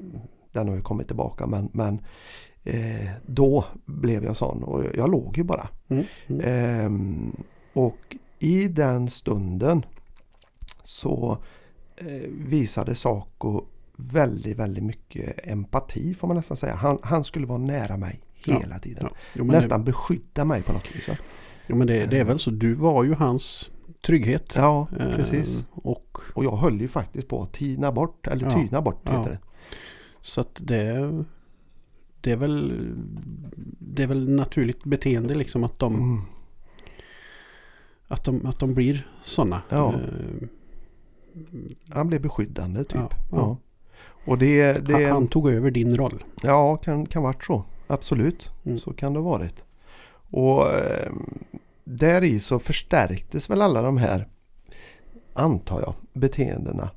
mm, den har ju kommit tillbaka men, men eh, då blev jag sån och jag låg ju bara. Mm. Mm. Ehm, och i den stunden så eh, visade Saco väldigt, väldigt mycket empati får man nästan säga. Han, han skulle vara nära mig Ja, hela tiden. Ja. Jo, Nästan beskydda mig på något vis. va? Det, jo, men det, det är väl så. Du var ju hans trygghet. Ja, Eh, precis. Och Och jag höll ju faktiskt på att tina bort, eller Ja, tyna bort ja. heter det. Så att det, det är väl det är väl naturligt beteende liksom att de, Mm. att de, att de blir sådana. Ja. Eh, Han blev beskyddande typ. Ja, Ja, ja. Och det, det han, han tog över din roll. Ja, kan, kan varit så. Absolut, Mm. så kan det ha varit. Och eh, där i så förstärktes väl alla de här, antar jag, beteendena.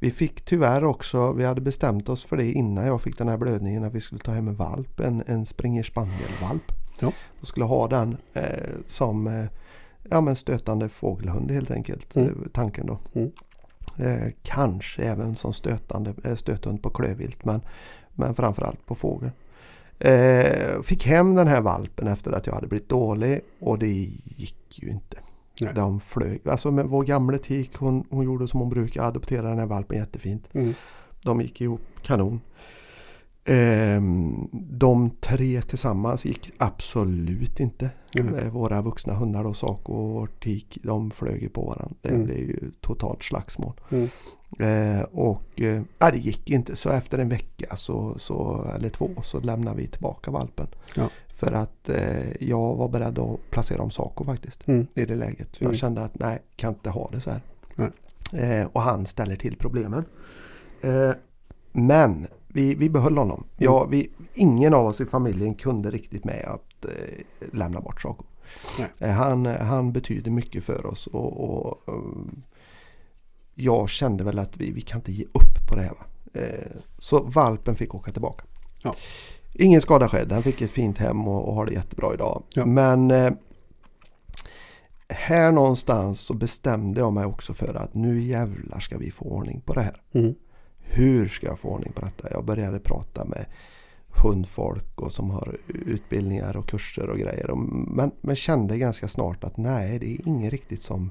Vi fick tyvärr också, vi hade bestämt oss för det innan jag fick den här blödningen, att vi skulle ta hem en valp, en, en springer spaniel-valp. Ja. Och skulle ha den eh, som eh, ja, men stötande fågelhund helt enkelt, Mm. eh, tanken då. Mm. Eh, kanske även som stötande, eh, stöthund på klövvilt men, men framförallt på fågel. Eh, fick hem den här valpen efter att jag hade blivit dålig och det gick ju inte. Nej. De flög. Alltså med vår gamla tik hon, hon gjorde som hon brukar, adopterade den här valpen jättefint. Mm. De gick ihop kanon. Ehm, de tre tillsammans gick absolut inte. Mm. Eh, Våra vuxna hundar då, Saco och Tik, de flög på varandra. Det Mm. blev ju totalt slagsmål. Mm. Eh, och eh, det gick inte så efter en vecka så, så, eller två så lämnade vi tillbaka valpen. Ja. För att eh, jag var beredd att placera om Saco faktiskt Mm. i det läget. För jag Mm. kände att nej, kan inte ha det så här. Eh, och han ställer till problemen. Eh, men vi, vi behöll honom. Mm. Ja, vi, ingen av oss i familjen kunde riktigt med att eh, lämna bort Saco. Eh, han, han betyder mycket för oss och, och um, jag kände väl att vi, vi kan inte ge upp på det här. Va? Eh, så valpen fick åka tillbaka. Ja. Ingen skada skedd. Han fick ett fint hem och, och har det jättebra idag. Ja. Men eh, här någonstans så bestämde jag mig också för att nu jävlar ska vi få ordning på det här. Mm. Hur ska jag få ordning på detta? Jag började prata med hundfolk och som har utbildningar och kurser och grejer. Men, men kände ganska snart att nej, det är ingen riktigt som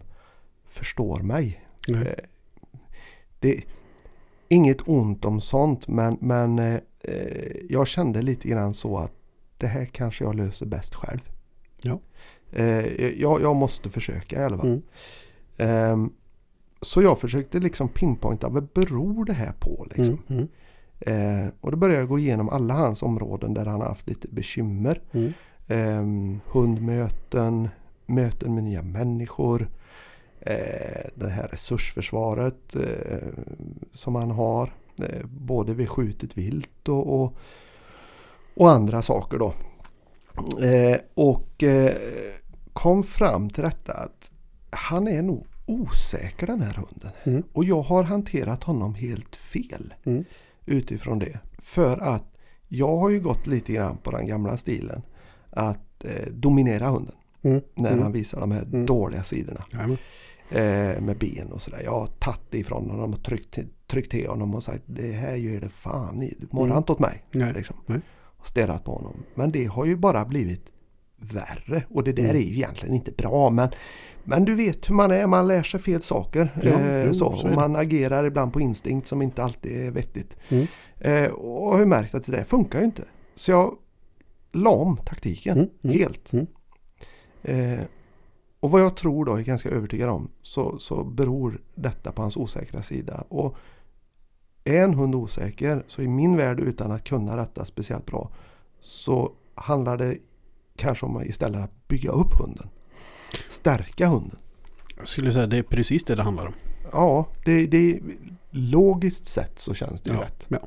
förstår mig. Nej. Eh, Det Inget ont om sånt men, men eh, eh, jag kände lite grann så att det här kanske jag löser bäst själv. Ja. Eh, jag, jag måste försöka i alla fall. Mm. Ehm, så jag försökte liksom pinpointa vad beror det här på? Liksom. Mm. Mm. Eh, och då började jag gå igenom alla hans områden där han har haft lite bekymmer. Mm. Eh, hundmöten, möten med nya människor. Eh, det här resursförsvaret eh, som han har. Eh, både vid skjutet vilt och, och, och andra saker då. Och kom fram till detta att han är nog osäker den här hunden. Mm. Och jag har hanterat honom helt fel Mm. utifrån det. För att jag har ju gått lite grann på den gamla stilen. Att eh, dominera hunden Mm. när Mm. han visar de här Mm. dåliga sidorna. Eh, med ben och sådär. Jag har tagit det ifrån honom och tryckt, tryckt till honom och sagt det här gör det fan i. Du morrar Mm. inte åt mig. Nej. Liksom. Nej. Och stirrat på honom. Men det har ju bara blivit värre. Och det där Mm. är ju egentligen inte bra. Men, men du vet hur man är. Man lär sig fel saker. Ja, eh, jo, så. så Och man agerar ibland på instinkt som inte alltid är vettigt. Mm. Eh, och har ju märkt att det där funkar ju inte. Så jag la om taktiken Mm, mm, helt. mm. Eh, och vad jag tror då, är ganska övertygad om, så, så beror detta på hans osäkra sida. Och är en hund osäker, så i min värld utan att kunna detta speciellt bra, så handlar det kanske om istället att bygga upp hunden. Stärka hunden. Jag skulle säga det är precis det det handlar om. Ja, det, det logiskt sett så känns det ju Ja, rätt. ja.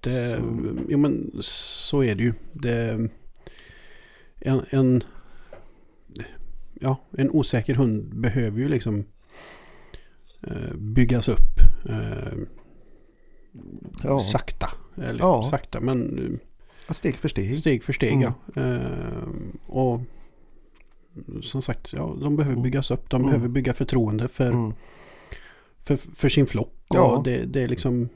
Det, Så- jo, men så är det ju. Det, en, en, ja, en osäker hund behöver ju liksom eh, byggas upp eh, Ja. sakta. Eller Ja. sakta men Steg för steg. steg för steg. Mm. Ja. Eh, och som sagt, ja, de behöver Mm. byggas upp. De Mm. behöver bygga förtroende för, Mm. för, för sin flock. Ja. Och det, det är liksom,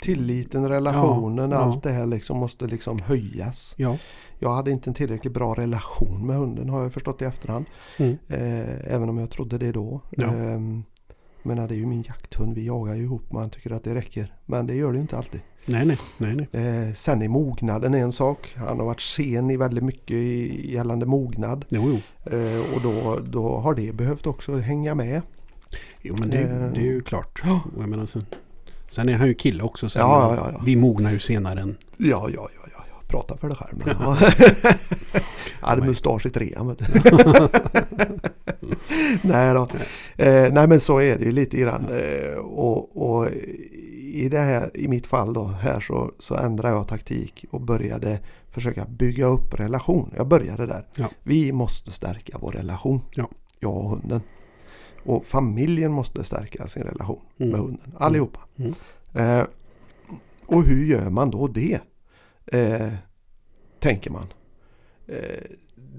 Tilliten, relationen, Ja, ja. allt det här liksom måste liksom höjas. ja. Jag hade inte en tillräckligt bra relation med hunden har jag förstått i efterhand. Mm. Eh, även om jag trodde det då. Ja. Eh, men det är ju min jakthund, vi jagar ju ihop. Man tycker att det räcker. Men det gör det ju inte alltid. Nej, nej, nej, nej. Eh, sen är mognaden en sak. Han har varit sen i väldigt mycket i, gällande mognad. Jo, jo. Eh, och då, då har det behövt också hänga med. Jo men det, Eh. det är ju klart. Ja. Och Jag menar, sen, sen är han ju kille också. Så Ja, ja, ja. Vi mognar ju senare än... Ja, ja, ja, ja. Prata för dig själv. Ja. jag hade mustasch i trean nej då. Eh, nej men så är det ju lite grann. Eh, och, och i, det här, i mitt fall då här så, så ändrade jag taktik och började försöka bygga upp relation. Jag började där. Ja. Vi måste stärka vår relation. Ja. Jag och hunden. Och familjen måste stärka sin relation Mm. med hunden. Allihopa. Mm. Eh, och hur gör man då det? Eh, tänker man. Eh,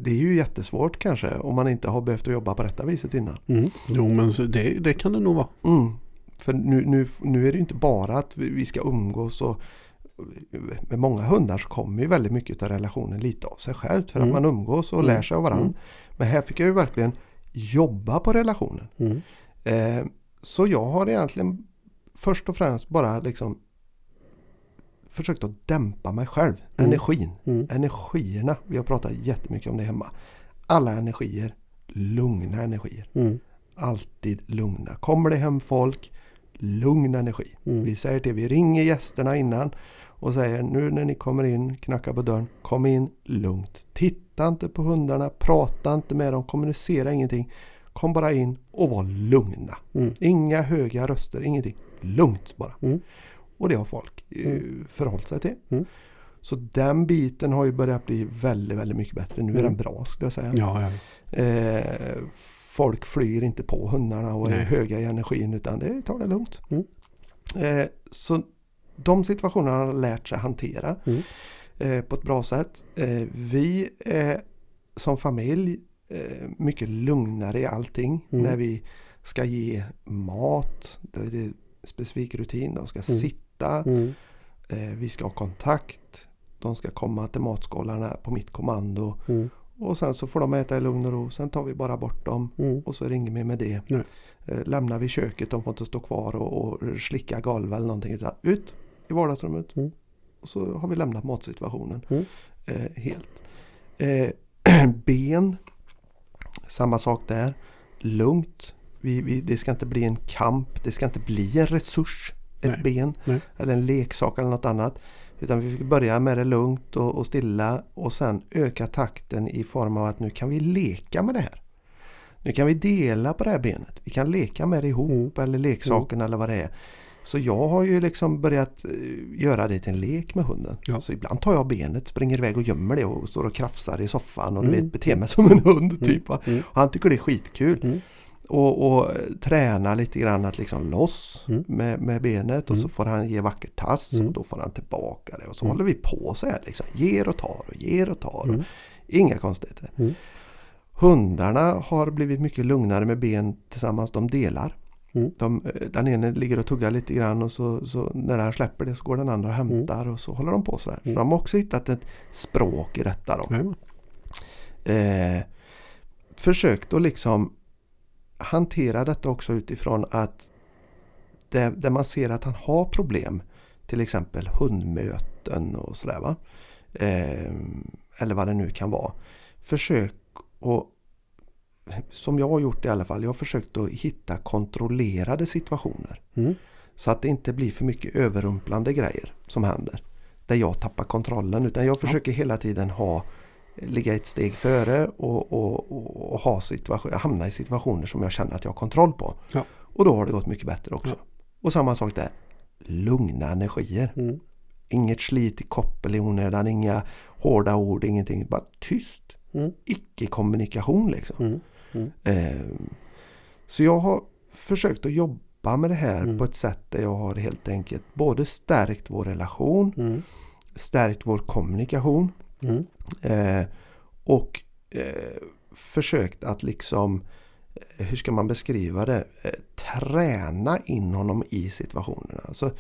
det är ju jättesvårt kanske om man inte har behövt att jobba på detta viset innan. Mm. Jo men det, det kan det nog vara. Mm. För nu, nu, nu är det ju inte bara att vi ska umgås och med många hundar så kommer ju väldigt mycket av relationen lite av sig självt för Mm. att man umgås och Mm. lär sig av varandra. Mm. Men här fick jag ju verkligen jobba på relationen. Mm. Eh, så jag har egentligen först och främst bara liksom försökt att dämpa mig själv. Mm. Energin. Mm. Energierna. Vi har pratat jättemycket om det hemma. Alla energier. Lugna energier. Mm. Alltid lugna. Kommer det hem folk, lugn energi. Mm. Vi säger till, vi ringer gästerna innan och säger nu när ni kommer in, knackar på dörren, kom in lugnt. Titta inte på hundarna, prata inte med dem, kommunicera ingenting. Kom bara in och var lugna. Mm. Inga höga röster, ingenting. Lugnt bara. Mm. Och det har folk eh, förhållit sig till. Mm. Så den biten har ju börjat bli väldigt, väldigt mycket bättre. Nu är Mm. den bra skulle jag säga. Ja, ja. Eh, folk flyger inte på hundarna och är Nej. höga i energin utan det tar det lugnt. Mm. Eh, så de situationerna har lärt sig hantera Mm. eh, på ett bra sätt. Eh, vi är som familj eh, mycket lugnare i allting Mm. när vi ska ge mat. Då är det specifik rutin. De ska Mm. sitta. Mm. Eh, vi ska ha kontakt. De ska komma till matskålarna på mitt kommando. Mm. Och sen så får de äta i lugn och ro. Sen tar vi bara bort dem Mm. och så ringer vi med det. Nej. Eh, lämnar vi köket, de får inte stå kvar och, och slicka golv eller någonting. Utan ut i vardagsrummet. Mm. Och så har vi lämnat matsituationen Mm. eh, helt. Eh, ben, samma sak där. Lugnt. Vi, vi, det ska inte bli en kamp. Det ska inte bli en resurs. Ett Nej. ben. Nej. Eller en leksak eller något annat. Utan vi fick börja med det lugnt och, och stilla och sen öka takten i form av att nu kan vi leka med det här. Nu kan vi dela på det här benet. Vi kan leka med det ihop eller leksaken eller vad det är. Så jag har ju liksom börjat eh, göra det till en lek med hunden. Ja. Så ibland tar jag benet, springer iväg och gömmer det och står och krafsar i soffan och Mm. vet, beter mig som en hund typ. va. Mm. Och han tycker det är skitkul. Mm. Och, och eh, träna lite grann att liksom loss Mm. med, med benet och så Mm. får han ge vacker tass Mm. och då får han tillbaka det. Och så Mm. håller vi på så här liksom. Ger och tar och ger och tar. Mm. Inga konstigheter. Mm. Hundarna har blivit mycket lugnare med ben tillsammans. De delar. Mm. De, eh, den ene ligger och tuggar lite grann och så, så när den släpper det så går den andra och hämtar och så håller de på sådär. Mm. Så de har också hittat ett språk i detta då. Jajamän. Eh, försökt att liksom hantera detta också utifrån att det, där man ser att han har problem, till exempel hundmöten och sådär va. Eh, eller vad det nu kan vara. Försök att, som jag har gjort i alla fall, jag har försökt att hitta kontrollerade situationer. Mm. Så att det inte blir för mycket överrumplande grejer som händer. Där jag tappar kontrollen. Utan jag försöker hela tiden ha ligga ett steg före och, och, och, och ha situation, hamna i situationer som jag känner att jag har kontroll på. Ja. Och då har det gått mycket bättre också. Ja. Och samma sak där. Lugna energier. Mm. Inget slit i koppel i onödan, inga hårda ord, ingenting. Bara tyst. Mm. Icke-kommunikation liksom. Mm. Ehm, så jag har försökt att jobba med det här Mm. på ett sätt där jag har helt enkelt både stärkt vår relation, Mm. stärkt vår kommunikation Mm. eh, och eh, försökt att liksom, eh, hur ska man beskriva det, träna in honom i situationerna. Alltså,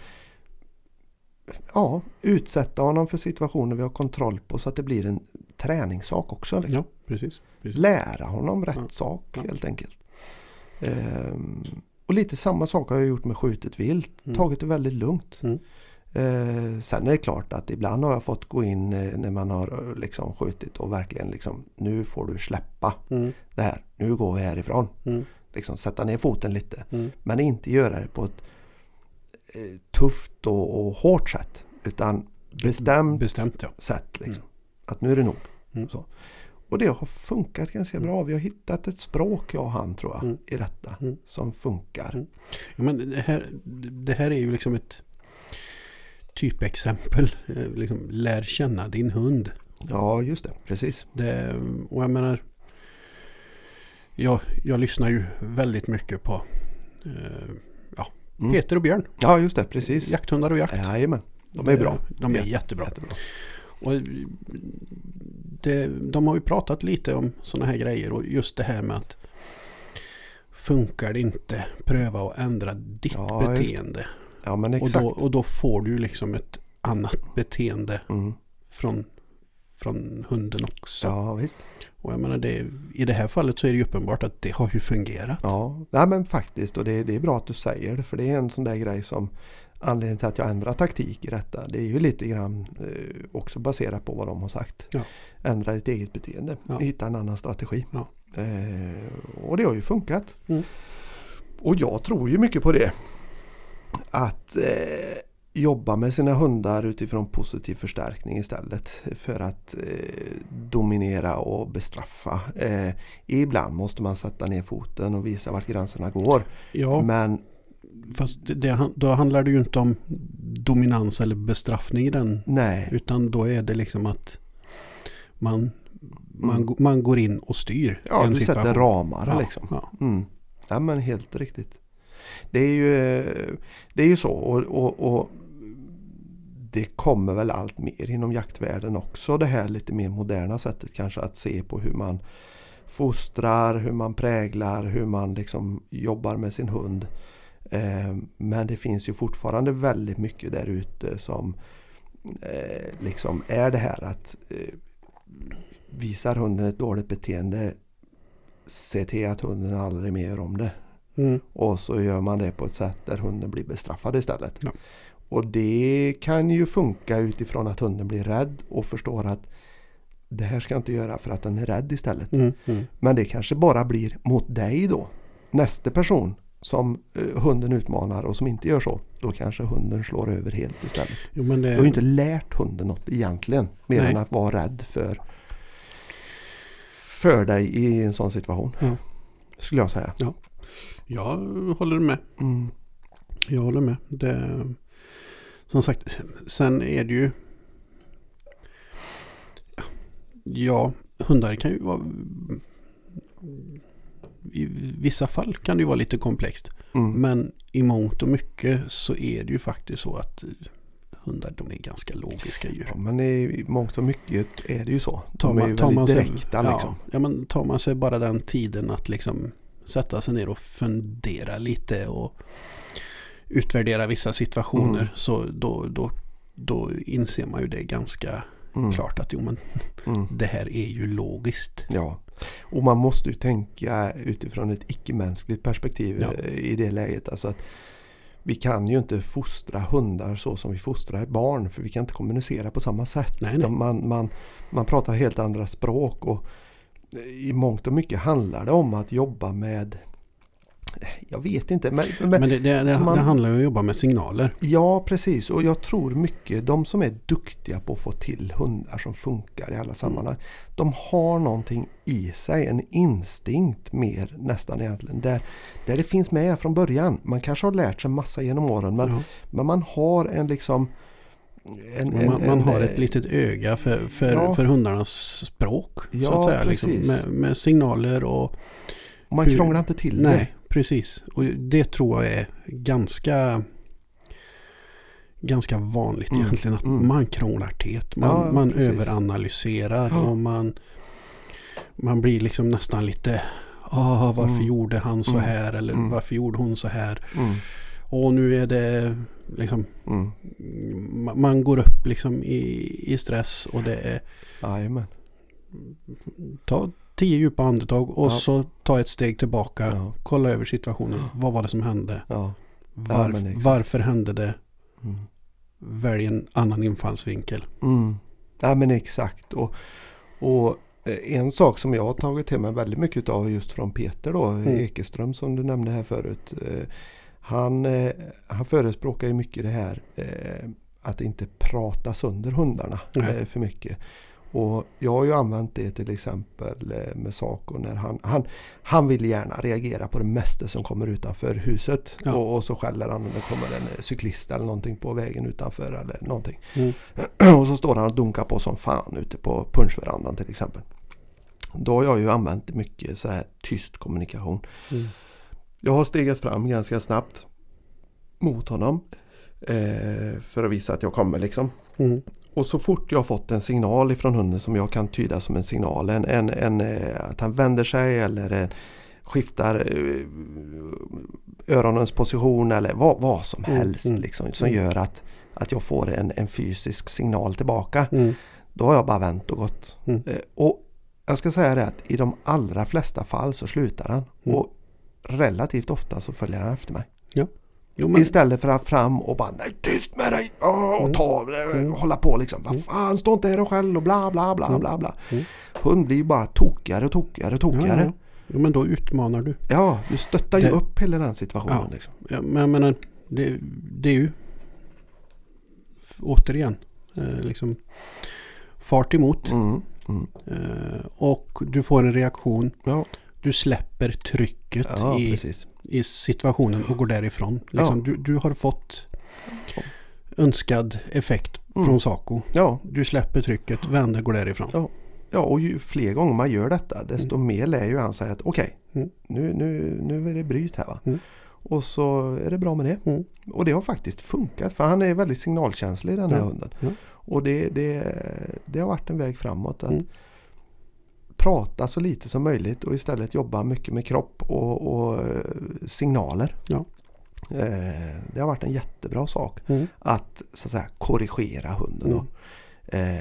ja, utsätta honom för situationer vi har kontroll på så att det blir en träningssak också. Liksom Ja, precis. Lära honom rätt sak helt enkelt. Ehm, och lite samma sak har jag gjort med skjutet vilt. Mm. Tagit det väldigt lugnt. Mm. Eh, sen är det klart att ibland har jag fått gå in eh, när man har eh, liksom skjutit och verkligen liksom nu får du släppa Mm. det här. Nu går vi härifrån. Mm. Liksom sätta ner foten lite. Mm. Men inte göra det på ett eh, tufft och, och hårt sätt. Utan bestämt Bestämt ja. sätt. Liksom. Mm. Att nu är det nog. Mm. Så. Och det har funkat ganska bra. Vi har hittat ett språk jag och han tror jag Mm. i detta Mm. som funkar. Mm. Ja, men det, här, det här är ju liksom ett typexempel. Eh, Liksom, lär känna din hund. Ja just det, precis. Det, och jag menar, jag, jag lyssnar ju väldigt mycket på eh, Mm. Peter och Björn. Ja just det, precis. Jakthundar och jakt. Jajamän, de är bra. De är Ja, jättebra. jättebra. Och det, de har ju pratat lite om sådana här grejer och just det här med att funkar det inte, pröva att ändra ditt Ja, beteende. Ja men Och exakt. då, och då får du ju liksom ett annat beteende Mm. från, från hunden också. Ja visst. Och jag menar det, i det här fallet så är det ju uppenbart att det har ju fungerat. Ja, Nej, men faktiskt och det, det är bra att du säger det för det är en sån där grej som anledningen till att jag ändrar taktik i detta det är ju lite grann eh, också baserat på vad de har sagt. Ja. Ändra ditt eget beteende, Ja. hitta en annan strategi. Ja. Eh, och det har ju funkat. Mm. Och jag tror ju mycket på det. Att eh, jobba med sina hundar utifrån positiv förstärkning istället för att eh, dominera och bestraffa. Eh, ibland måste man sätta ner foten och visa vart gränserna går. Ja, Men fast det, då handlar det ju inte om dominans eller bestraffning i den. nej, Utan då är det liksom att man, man, Mm. man går in och styr ja, du situation. sätter ramar Ja, liksom. ja. Mm. Ja men helt riktigt. Det är ju, det är ju så och, och, och det kommer väl allt mer inom jaktvärlden också det här lite mer moderna sättet kanske att se på hur man fostrar, hur man präglar, hur man liksom jobbar med sin hund. Eh, Men det finns ju fortfarande väldigt mycket där ute som eh, liksom är det här att eh, visar hunden ett dåligt beteende se till att hunden aldrig mer gör om det. Mm. Och så gör man det på ett sätt där hunden blir bestraffad istället. Ja. Och det kan ju funka utifrån att hunden blir rädd och förstår att det här ska jag inte göra för att den är rädd istället. Mm. Mm. Men det kanske bara blir mot dig då. Nästa person som eh, hunden utmanar och som inte gör så. Då kanske hunden slår över helt istället. Jo, men Du har ju det, inte lärt hunden något egentligen. Mer Nej. än att vara rädd för, för dig i en sån situation. Ja. Skulle jag säga. jag håller med. Mm. Jag håller med. Det, som sagt, sen är det ju... Ja, hundar kan ju vara... I vissa fall kan det ju vara lite komplext. Mm. Men i mångt och mycket så är det ju faktiskt så att hundar de är ganska logiska djur. Ja, men i mångt och mycket är det ju så. Tar De är man- ju tar man sig- direkta ja, liksom. Ja, men tar man sig bara den tiden att liksom sätta sig ner och fundera lite och utvärdera vissa situationer Mm. så då, då, då inser man ju det ganska Mm. klart att jo men Mm. det här är ju logiskt. Ja, och man måste ju tänka utifrån ett icke-mänskligt perspektiv Ja. eh, i det läget. Alltså att vi kan ju inte fostra hundar så som vi fostrar barn för vi kan inte kommunicera på samma sätt. Nej, nej. Man, man, man pratar helt andra språk och i mångt och mycket handlar det om att jobba med jag vet inte. Men, men, Men det, det, det, så man- det handlar ju om att jobba med signaler. Ja, precis. Och jag tror mycket, de som är duktiga på att få till hundar som funkar i alla sammanhang. De har någonting i sig, en instinkt mer nästan egentligen. Där, där det finns med från början. Man kanske har lärt sig massa genom åren men, Ja. men man har en liksom... En, Men man, man en- har en- ett litet öga för, för, Ja. för hundarnas språk. så Ja, att säga, liksom, med, med signaler och Man hur- krånglar inte till Nej, precis. Och det tror jag är ganska ganska vanligt Mm, egentligen att mm. man krånglar till. Man, Ja, man precis. överanalyserar Ja. och man, man blir liksom nästan lite ah, varför Mm. gjorde han så Mm. här eller Mm. varför gjorde hon så här. Mm, Och nu är det liksom mm. ma- man går upp liksom i, i stress och det är Jajamän. ta tio djupa andetag och Ja. så ta ett steg tillbaka. Ja. Kolla över situationen. Vad var det som hände? Varf, varför hände det? Mm. Välj en annan infallsvinkel. Mm. Ja men exakt. Och, och eh, en sak som jag har tagit till mig väldigt mycket av just från Peter då, Mm. Ekeström som du nämnde här förut. Eh, han, eh, han förespråkar ju mycket det här att inte prata sönder hundarna Nej. för mycket. Och jag har ju använt det till exempel eh, med Saco när han, han, han vill gärna reagera på det mesta som kommer utanför huset. Ja. Och, och så skäller han om det kommer en eh, cyklist eller någonting på vägen utanför eller någonting. Mm. Och så står han och dunkar på som fan ute på punschverandan till exempel. Då har jag ju använt mycket så här tyst kommunikation. Mm. Jag har stegat fram ganska snabbt mot honom. Eh, för att visa att jag kommer liksom. Mm. Och så fort jag har fått en signal ifrån hunden som jag kan tyda som en signal. En, en, en, eh, att han vänder sig eller skiftar eh, öronens position eller vad, vad som Mm, helst. mm, Liksom, som mm. gör att, att jag får en, en fysisk signal tillbaka. Mm. Då har jag bara vänt och gått. Mm. Eh, Och jag ska säga det att i de allra flesta fall så slutar han. Mm. Och relativt ofta så följer han efter mig. Jo, men, Istället för att fram och bara nej tyst med dig Åh, och Mm. ta Mm. hålla på liksom. Vad Mm. fan stå inte här och skäll och bla bla bla Mm. bla bla. Mm. Hund blir ju bara tokigare och tokigare och ja, tokigare. ja. Jo, men då utmanar du. Ja, du stöttar ju Det- upp hela den situationen. Ja. Liksom. Ja, men jag menar, det, det är ju återigen eh, liksom fart emot. Mm. Mm. Eh, och du får en reaktion. Ja, Du släpper trycket ja i, precis. i situationen och går därifrån. Liksom, Ja. du, du har fått önskad effekt Mm. från Saco. Ja, Du släpper trycket, vänder, går därifrån. Ja. ja, och ju fler gånger man gör detta desto mer lär ju han säga att okej, Mm. nu, nu, nu är det bryt här va. Mm. Och så är det bra med det. Mm. Och det har faktiskt funkat för han är väldigt signalkänslig den här hunden. Och det, det, det har varit en väg framåt. Att Mm. Prata så lite som möjligt och istället jobba mycket med kropp och, och eh, signaler. Ja. Eh, det har varit en jättebra sak Mm. att så att säga korrigera hunden. Mm.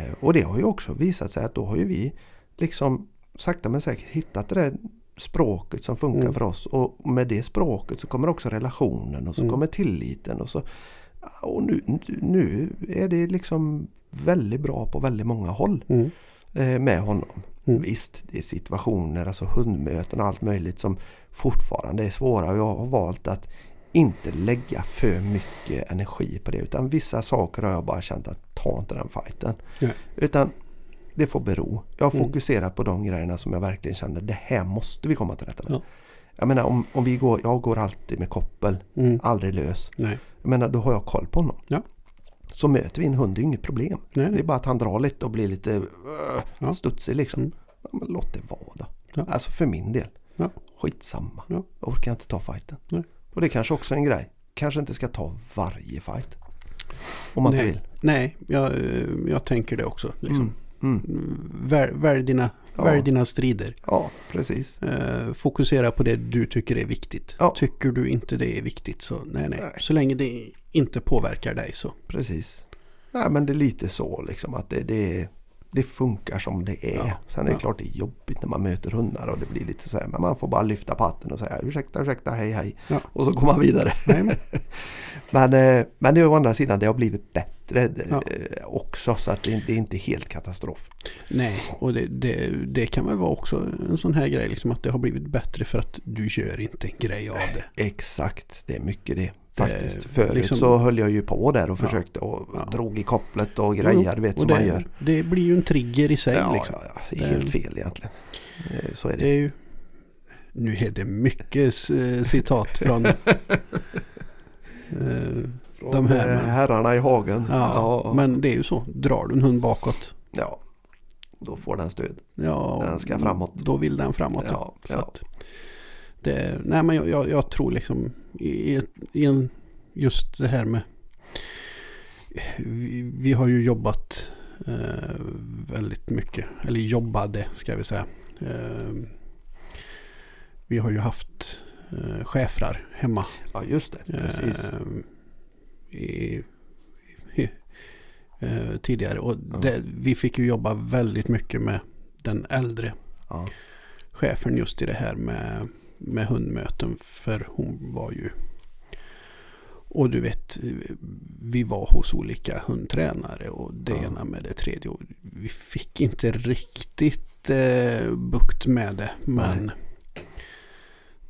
Eh, och det har ju också visat sig att då har ju vi liksom sakta men säkert hittat det där språket som funkar Mm. för oss. Och med det språket så kommer också relationen och så Mm. kommer tilliten. Och, så, och nu, nu är det liksom väldigt bra på väldigt många håll Mm. eh, med honom. Mm. Visst, det är situationer, alltså hundmöten och allt möjligt som fortfarande är svåra. Jag har valt att inte lägga för mycket energi på det. Utan vissa saker har jag bara känt att ta inte den fighten. Nej. Utan det får bero. Jag har Mm. fokuserat på de grejerna som jag verkligen känner det här måste vi komma till rätta med. Ja. Jag menar om, om vi går, jag går alltid med koppel, Mm. aldrig lös. Nej. Jag menar då har jag koll på honom. Ja. Så möter vi en hund, det är inget problem. Nej, Det är nej. bara att han drar lite och blir lite uh, Ja. studsig liksom. Mm. Ja, men låt det vara då. Ja. Alltså för min del. Ja. Skitsamma. Ja. Jag orkar inte ta fighten. Nej. Och det är kanske också en grej. Kanske inte ska ta varje fight. Om man inte Nej. vill. Nej, jag, eh, jag tänker det också. Liksom. Mm. Mm. Välj, välj, dina, Ja. välj dina strider. Ja, precis. Eh, fokusera på det du tycker är viktigt. Ja. Tycker du inte det är viktigt så nej, nej. Nej. Så länge det inte påverkar dig så. Precis. Nej, men det är lite så liksom att det, det, det funkar som det är. Ja, Sen är det ja. klart det är jobbigt när man möter hundar och det blir lite så här. Men man får bara lyfta på hatten och säga ursäkta, ursäkta, hej, hej. Ja. Och så går man vidare. Nej, men, Men, eh, men det är å andra sidan det har blivit bättre eh, också så att det, det är inte helt katastrof. nej, och det, det, det kan väl vara också en sån här grej. Liksom att det har blivit bättre för att du gör inte en grej av det. Exakt, det är mycket det. Faktiskt. Det- Förut liksom- så höll jag ju på där och Ja. försökte och Ja. drog i kopplet och grejer, du vet och det, man gör. det blir ju en trigger i sig. Ja, liksom. ja, ja, det är helt fel egentligen. Eh, Så är Det det. är ju, nu är det mycket eh, citat från eh, de här Eh, med- herrarna i hagen. Ja, men det är ju så. Drar du en hund bakåt. ja, då får den stöd. Ja, Den ska framåt. Då vill den framåt. Ja, Ja, Så ja. Att det, nej men jag, jag, jag tror liksom i, i en, just det här med vi, vi har ju jobbat eh, väldigt mycket. Eller jobbade ska vi säga. Eh, vi har ju haft eh, schäfrar hemma. Ja, just det. Precis. Eh, i, i, eh, tidigare. Och Ja. det, vi fick ju jobba väldigt mycket med den äldre Ja. chefen just i det här med, med hundmöten. För hon var ju... Och du vet, vi var hos olika hundtränare och det Ja. ena med det tredje. Och vi fick inte riktigt eh, bukt med det. Men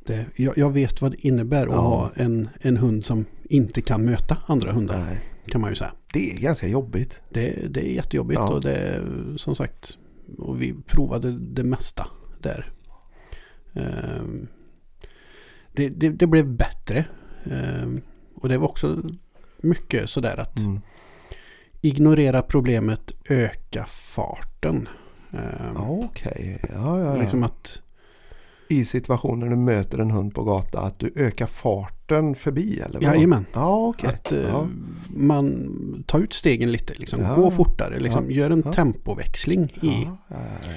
det, jag, jag vet vad det innebär att Ja. ha en, en hund som inte kan möta andra hundar. Nej, Kan man ju säga. det är ganska jobbigt. Det, det är jättejobbigt Ja. och det är som sagt och vi provade det mesta där. Ehm, det, det, det blev bättre. Ehm, och det var också mycket sådär att Mm. ignorera problemet, öka farten. Ja, Okej, ja, ja, ja. Liksom att, I situationer du möter en hund på gata att du ökar farten förbi eller? vad? jajamän. Ja, okej. Att eh, Ja. man tar ut stegen lite, liksom, Ja. gå fortare, liksom, gör en Ja. tempoväxling i Ja, ja, ja. Eh,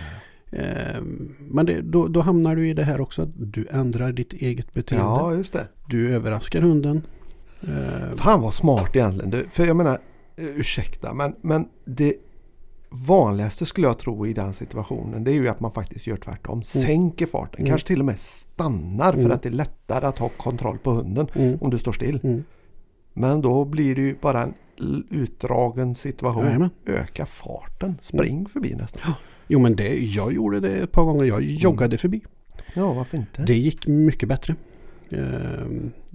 Men det, då, då hamnar du i det här också att du ändrar ditt eget beteende. ja, just det. Du överraskar hunden. Eh, Fan vad smart egentligen. Du, för jag menar, eh, ursäkta, men, men det vanligaste skulle jag tro i den situationen det är ju att man faktiskt gör tvärtom. Sänker farten, Mm. kanske till och med stannar för Mm. att det är lättare att ha kontroll på hunden mm, om du står still. mm. Men då blir det ju bara en utdragen situation. Jajamän. Öka farten, spring förbi nästan. Jo men det, jag gjorde det ett par gånger. Jag Mm. joggade förbi. Ja, varför inte? Det gick mycket bättre. Eh,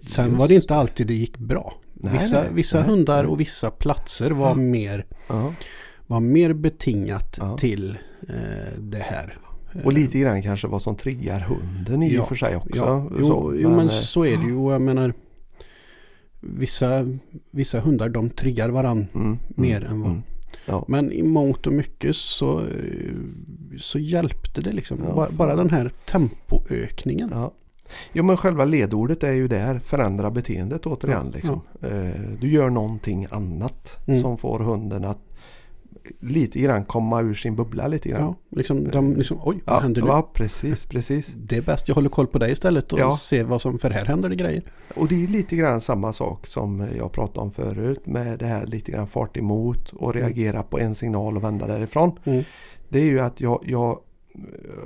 sen Just var det inte alltid det gick bra. Nej, vissa nej, vissa nej, hundar och vissa platser var Ja. mer, Ja. var mer betingat Ja. till eh, det här. Och lite grann kanske vad som triggar hunden i Ja, och för sig också. Ja, jo, Så, jo men eh, så är det ju. Jag menar, vissa, vissa hundar de triggar varann mm, mm, mer än vad. mm. Ja. Men i mångt och mycket så, så hjälpte det liksom. Ja, bara, bara den här tempoökningen. Ja. Jo men själva ledordet är ju där, förändra beteendet återigen. Ja, Liksom. Eh, Du gör någonting annat Mm. som får hunden att lite grann komma ur sin bubbla lite grann. Ja, liksom, de liksom, oj, vad Ja, händer nu? ja precis, precis. Det är bäst jag håller koll på dig istället och Ja. ser vad som, för här händer det grejer. Och det är lite grann samma sak som jag pratade om förut med det här lite grann fart emot och reagera på en signal och vända därifrån. Mm. Det är ju att jag, jag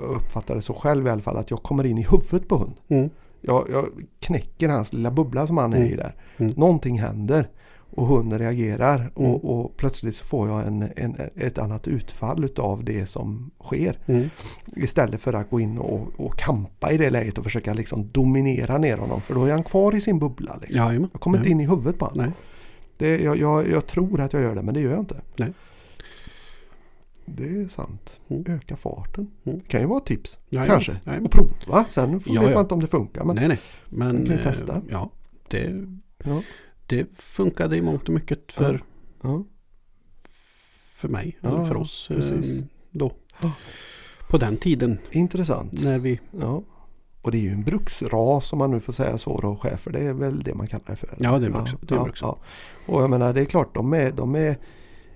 uppfattar det så själv i alla fall att jag kommer in i huvudet på hund. Mm. Jag, jag knäcker hans lilla bubbla som han är Mm. i där. Mm. Någonting händer och hunden reagerar Mm. och, och plötsligt så får jag en, en, ett annat utfall utav det som sker. Mm. Istället för att gå in och, och kampa i det läget och försöka liksom dominera ner honom. För då är han kvar i sin bubbla. Liksom. Jajamän. Jag kommer inte in i huvudet på honom. Nej. Det, jag, jag, jag tror att jag gör det men det gör jag inte. Nej. Det är sant. Mm. Öka farten. Mm. Det kan ju vara ett tips. Jajamän. Kanske. Jajamän. Och prova. Sen Ja, vet ja. man inte om det funkar. Men, Nej, nej. Men Man kan ju eh, testa. ja, det, Ja. Det funkade i mångt och mycket för, Ja. för mig. Ja, för oss eh, precis. då. Ja. På den tiden Intressant. när vi... Ja. Och det är ju en bruksras om man nu får säga så då. Chefer det är väl det man kallar det för. Ja, det är en bruks- det är en bruksras. Och jag menar det är klart de är, de är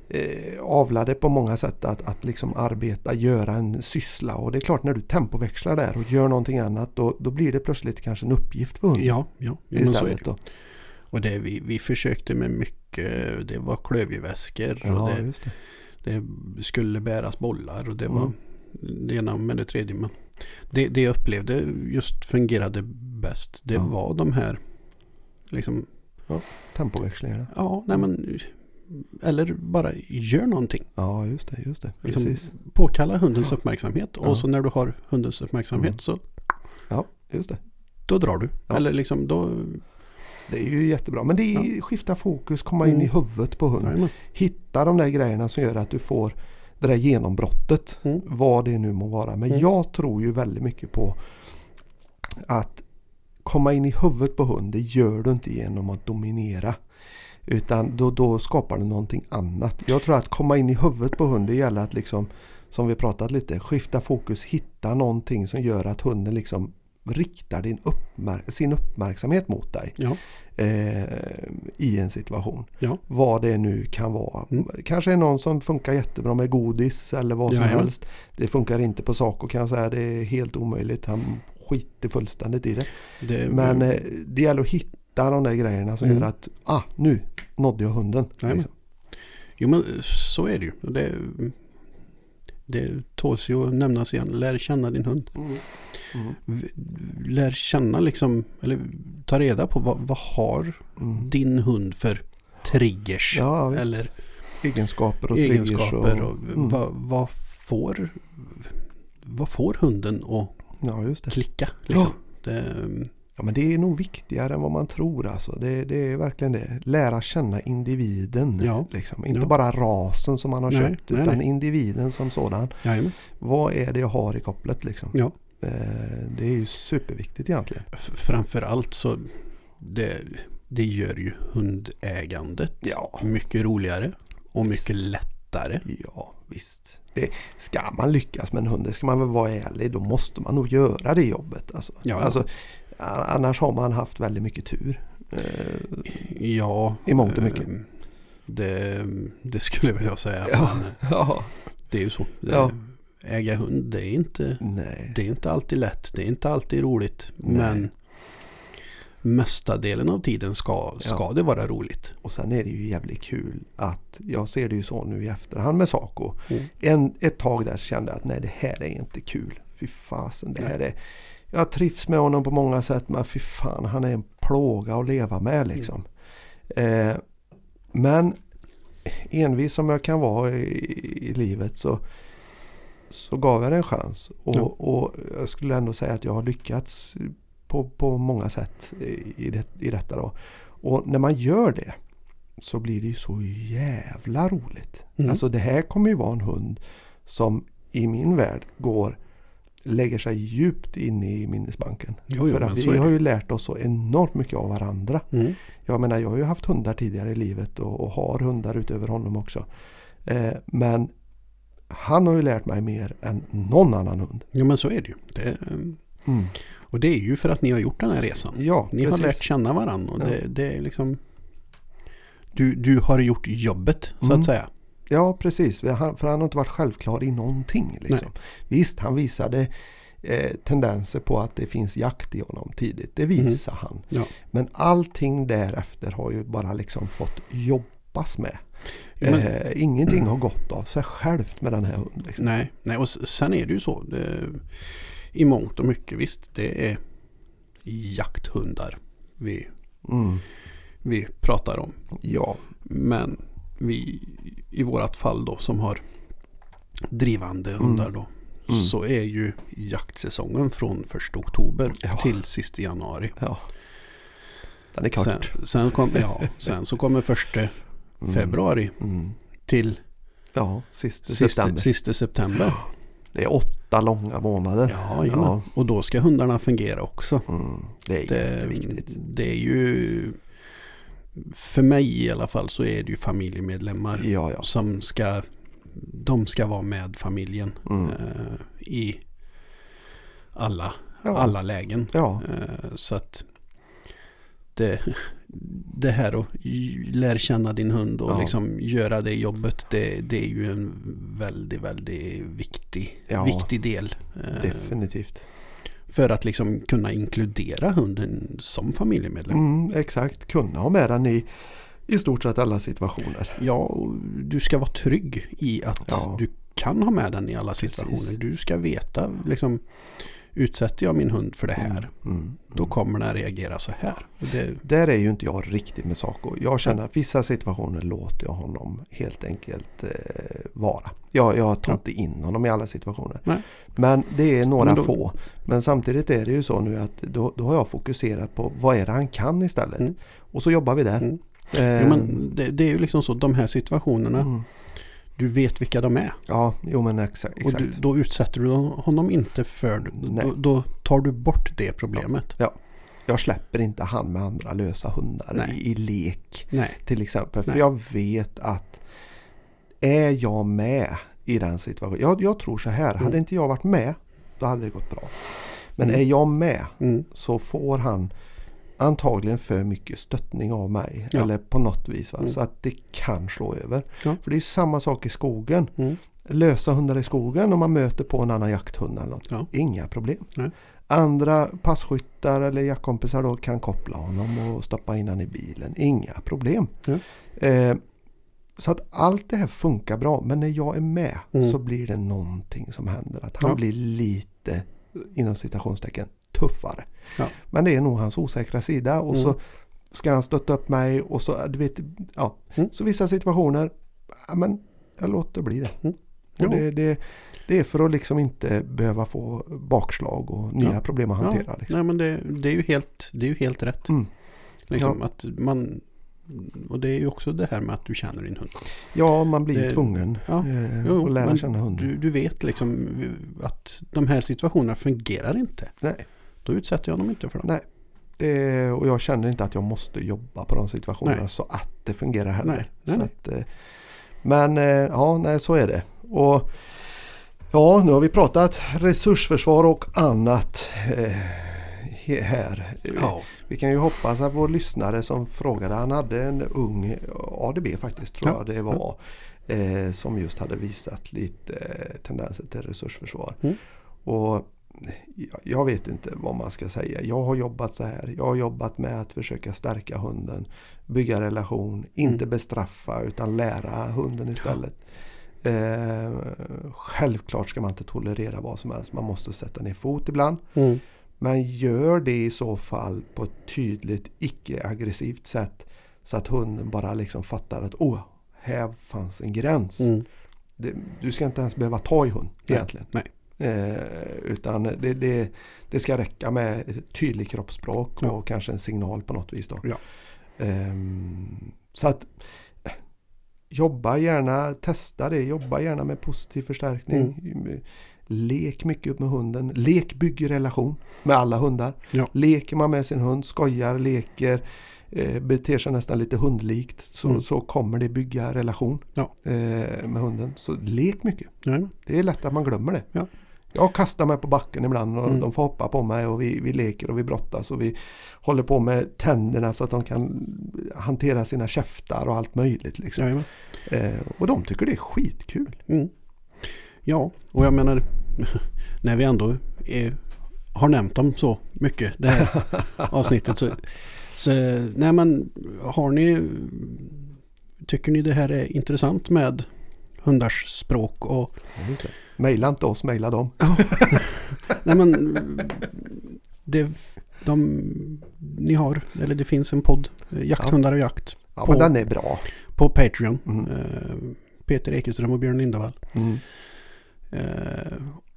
eh, avlade på många sätt att, att liksom arbeta, göra en syssla. Och det är klart när du tempoväxlar där och gör någonting annat då, då blir det plötsligt kanske en uppgift för hunden. Ja, ja, ja men så är det. då. Och det vi, vi försökte med mycket, det var klövjeväskor och Ja, det, det. det skulle bäras bollar och det var Mm. det ena med det tredje. Men det, det jag upplevde just fungerade bäst, det Ja. var de här liksom, Tempoväxlingarna. ja, nej men eller bara gör någonting. Ja, just det. Just det. Liksom, Precis. påkalla hundens uppmärksamhet och Ja. så när du har hundens uppmärksamhet Mm. så Ja, just det. då drar du. Ja. Eller liksom då, Det är ju jättebra. Men det är skifta fokus, komma in Mm. i huvudet på hunden. jajamän. Hitta de där grejerna som gör att du får det där genombrottet. Mm. Vad det nu må vara. Men Mm. jag tror ju väldigt mycket på att komma in i huvudet på hund. Det gör du inte genom att dominera. Utan då, då skapar du någonting annat. Jag tror att komma in i huvudet på hund det gäller att liksom som vi pratat lite skifta fokus. Hitta någonting som gör att hunden liksom riktar din uppmär- sin uppmärksamhet mot dig Ja, eh, i en situation. ja. Vad det nu kan vara. Mm. Kanske är någon som funkar jättebra med godis eller vad som Jajamän. helst. Det funkar inte på Saco kan jag säga. Det är helt omöjligt. Han skiter fullständigt i det. Det, Men eh, det gäller att hitta de där grejerna som Mm. gör att ah, nu nådde jag hunden. Liksom. Jo men så är det ju. Det, det tåls ju att nämnas igen. Lär känna din hund. Mm. V- Lär känna liksom, eller ta reda på vad, vad har Mm. din hund för triggers. Ja, eller Egenskaper och triggers. egenskaper. Och, mm. vad, vad, får, vad får hunden att Ja, klicka? Liksom? Det, Ja, men det är nog viktigare än vad man tror. Alltså. Det, det är verkligen det. Lära känna individen. Ja. Liksom. Inte Ja. bara rasen som man har Nej, köpt nej, utan nej. individen som sådan. jajamän. Vad är det jag har i kopplet liksom? Ja. Eh, det är ju superviktigt egentligen. Framförallt så det, det gör ju hundägandet Ja. mycket roligare och mycket lättare. Ja, visst. Det, ska man lyckas med en hund, det ska man väl vara ärlig, då måste man nog göra det jobbet. Alltså. Ja. Alltså, a- annars har man haft väldigt mycket tur. Eh, Ja, I mångt och mycket. eh, Det, det skulle jag vilja säga. Ja. Men eh, ja. det är ju så. Det, Ja. Äga hund, det är, inte, Nej. det är inte alltid lätt. Det är inte alltid roligt. Nej. Men mesta delen av tiden ska, ska Ja. det vara roligt. Och sen är det ju jävligt kul att jag ser det ju så nu i efterhand med Saco. Mm. En, ett tag där kände jag att nej det här är inte kul. Fy fasen det här är... Jag trivs med honom på många sätt men fy fan han är en plåga att leva med liksom. Eh, men envis som jag kan vara i, i livet så, så gav jag det en chans. Och, Ja. och jag skulle ändå säga att jag har lyckats på, på många sätt i, i, det, i detta då. Och när man gör det så blir det ju så jävla roligt. Mm. Alltså det här kommer ju vara en hund som i min värld går lägger sig djupt in i minnesbanken. Jo, jo, För att vi har ju lärt oss så enormt mycket av varandra. Mm. Jag menar jag har ju haft hundar tidigare i livet och, och har hundar utöver honom också. Eh, men han har ju lärt mig mer än någon annan hund. Jo men så är det ju. Det, Mm. och det är ju för att ni har gjort den här resan. Ja, Ni precis. har lärt känna varandra och Ja. det, det är liksom du, du har gjort jobbet så Mm. att säga. Ja, precis. Han, för han har inte varit självklar i någonting. Liksom. Visst, han visade eh, tendenser på att det finns jakt i honom tidigt. Det visar han. Mhm. Ja. Men allting därefter har ju bara liksom fått jobbas med. Ja, men- eh, ingenting har gått av sig självt med den här hunden. Liksom. Nej, nej, och sen är det ju så. Det, I mångt och mycket visst, det är jakthundar vi, Mm. vi pratar om. Ja, Men vi i vårat fall då som har drivande hundar då. Mm. Så är ju jaktsäsongen från 1 oktober Ja. till sista januari. ja. Den är kort. Sen, sen, kom, ja, sen så kommer första Mm. februari Mm. till Ja, sista sista, september. sista september. Det är åtta långa månader. Ja, ja. Och då ska hundarna fungera också. Mm. Det är Det, jätteviktigt. det är ju för mig i alla fall så är det ju familjemedlemmar Ja, ja. som ska de ska vara med familjen Mm. eh, i alla Ja. alla lägen. Ja, Eh, Så att det, det här att lära känna din hund och Ja. liksom göra det jobbet, det, det är ju en väldigt, väldigt viktig, viktig del. eh, definitivt. För att liksom kunna inkludera hunden som familjemedlem. Mm, exakt, kunna ha med den i i stort sett alla situationer. Ja, du ska vara trygg i att Ja. du kan ha med den i alla situationer. Precis. Du ska veta, liksom, utsätter jag min hund för det här, Mm, då mm. kommer den reagera så här. Det, Där är ju inte jag riktigt med Saco. Jag känner att vissa situationer låter jag honom helt enkelt eh, vara. Jag, jag tar Ja. inte in honom i alla situationer. Nej. Men det är några Men då- få. Men samtidigt är det ju så nu att då, då har jag fokuserat på vad är det han kan istället. Mm. Och så jobbar vi där. Mm. Eh, jo, men det, det är ju liksom så, de här situationerna, mm. Du vet vilka de är. Ja, jo men exakt. Och exakt. du, då utsätter du honom inte för, då, då tar du bort det problemet. Jag släpper inte han med andra lösa hundar i, i lek Nej, till exempel. För Nej. jag vet att är jag med i den situationen. Jag, jag tror så här, Mm. hade inte jag varit med då hade det gått bra. Men Mm. är jag med mm. så får han antagligen för mycket stöttning av mig. Ja. Eller på något vis. Mm. Så att det kan slå över. Ja. För det är samma sak i skogen. Mm. Lösa hundar i skogen om man möter på en annan jakthund eller något. Ja. Inga problem. Nej. Andra passkyttar eller jaktkompisar då kan koppla honom och stoppa in honom i bilen. Inga problem. Eh, så att allt det här funkar bra. Men när jag är med Mm. så blir det någonting som händer. Att han blir lite, inom citationstecken, tuffare. Ja. Men det är nog hans osäkra sida. Och Mm. så ska han stötta upp mig. Och så, du vet, ja. Mm. så vissa situationer, ja, men jag låter bli det. Mm. Det, det, det är för att liksom inte behöva få bakslag och nya Ja. problem att hantera. Liksom. nej, men det, det, är ju helt, det är ju helt rätt. Mm. Liksom att man, och det är ju också det här med att du känner din hund. Ja, man blir Det- tvungen Ja, eh, jo, att lära känna hunden. Du, du vet liksom att de här situationerna fungerar inte. Nej. Då utsätter jag honom inte för dem. Nej. Det, och jag känner inte att jag måste jobba på de situationerna Nej. så att det fungerar heller. Nej, nej. Att, eh, men eh, ja, nej, så är det. Och Ja, nu har vi pratat resursförsvar och annat eh, här. Ja, Vi kan ju hoppas att vår lyssnare som frågade, han hade en ung ADB faktiskt tror Ja, jag det var. Eh, som just hade visat lite tendenser till resursförsvar. Mm. Och jag, vet inte vad man ska säga. Jag har jobbat så här. Jag har jobbat med att försöka stärka hunden. Bygga relation. Inte Mm. bestraffa utan lära hunden istället. Eh, självklart ska man inte tolerera vad som helst. Man måste sätta ner fot ibland. mm. Men gör det i så fall på ett tydligt icke-aggressivt sätt. Så att hunden bara liksom fattar att åh, här fanns en gräns. Mm. Det, du ska inte ens behöva ta i hund Nej, egentligen. nej. Eh, utan det, det, det ska räcka med ett tydligt kroppsspråk Ja. och kanske en signal på något vis. Då. Ja. Ehm, så att eh, jobba gärna, testa det, jobba gärna med positiv förstärkning. Mm. Lek mycket upp med hunden. Lek bygger relation med alla hundar. Ja. Leker man med sin hund, skojar, leker, eh, beter sig nästan lite hundlikt så, Mm. så kommer det bygga relation Ja. eh, med hunden. Så lek mycket. Ja, Det är lätt att man glömmer det. Ja. Jag kastar mig på backen ibland och Mm. de får hoppa på mig och vi, vi leker och vi brottas och vi håller på med tänderna så att de kan hantera sina käftar och allt möjligt. Liksom. Eh, och de tycker det är skitkul. Mm. Ja, och jag menar när vi ändå är, har nämnt dem så mycket det här avsnittet så, så nej men har ni tycker ni det här är intressant med hundars språk och Maila inte oss, maila dem. nej men det de, ni har eller det finns en podd eh, Jakthundar och jakt Ja, På- men den är bra. på Patreon Mm. eh, Peter Ekeström och Björn Lindevall Mm. eh,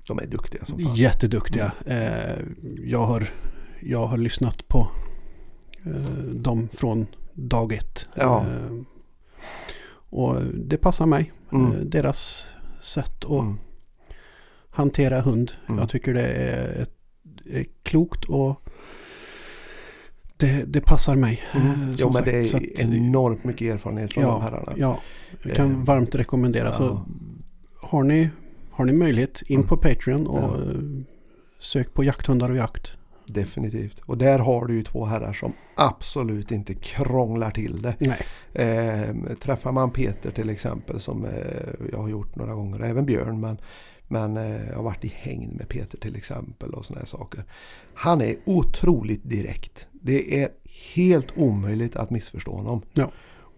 De är duktiga som fan. Jätteduktiga. Eh, jag, har, jag har lyssnat på dem från dag ett. Ja. Och det passar mig. Mm. Deras sätt att Mm. Hantera hund. Mm. Jag tycker det är, är klokt och det, det passar mig. Mm. Eh, Jo, men det så är att- enormt mycket erfarenhet från Ja, de herrarna. Ja, jag kan Eh, varmt rekommendera. Så ja. har ni, har ni möjlighet in Mm. på Patreon och Ja. Sök på jakthundar och jakt. Definitivt. Och där har du ju två herrar som absolut inte krånglar till det. Nej. Eh, träffar man Peter till exempel som eh, jag har gjort några gånger, även Björn. Men, men eh, jag har varit i hängn med Peter till exempel och sådana här saker. Han är otroligt direkt. Det är helt omöjligt att missförstå honom. Ja.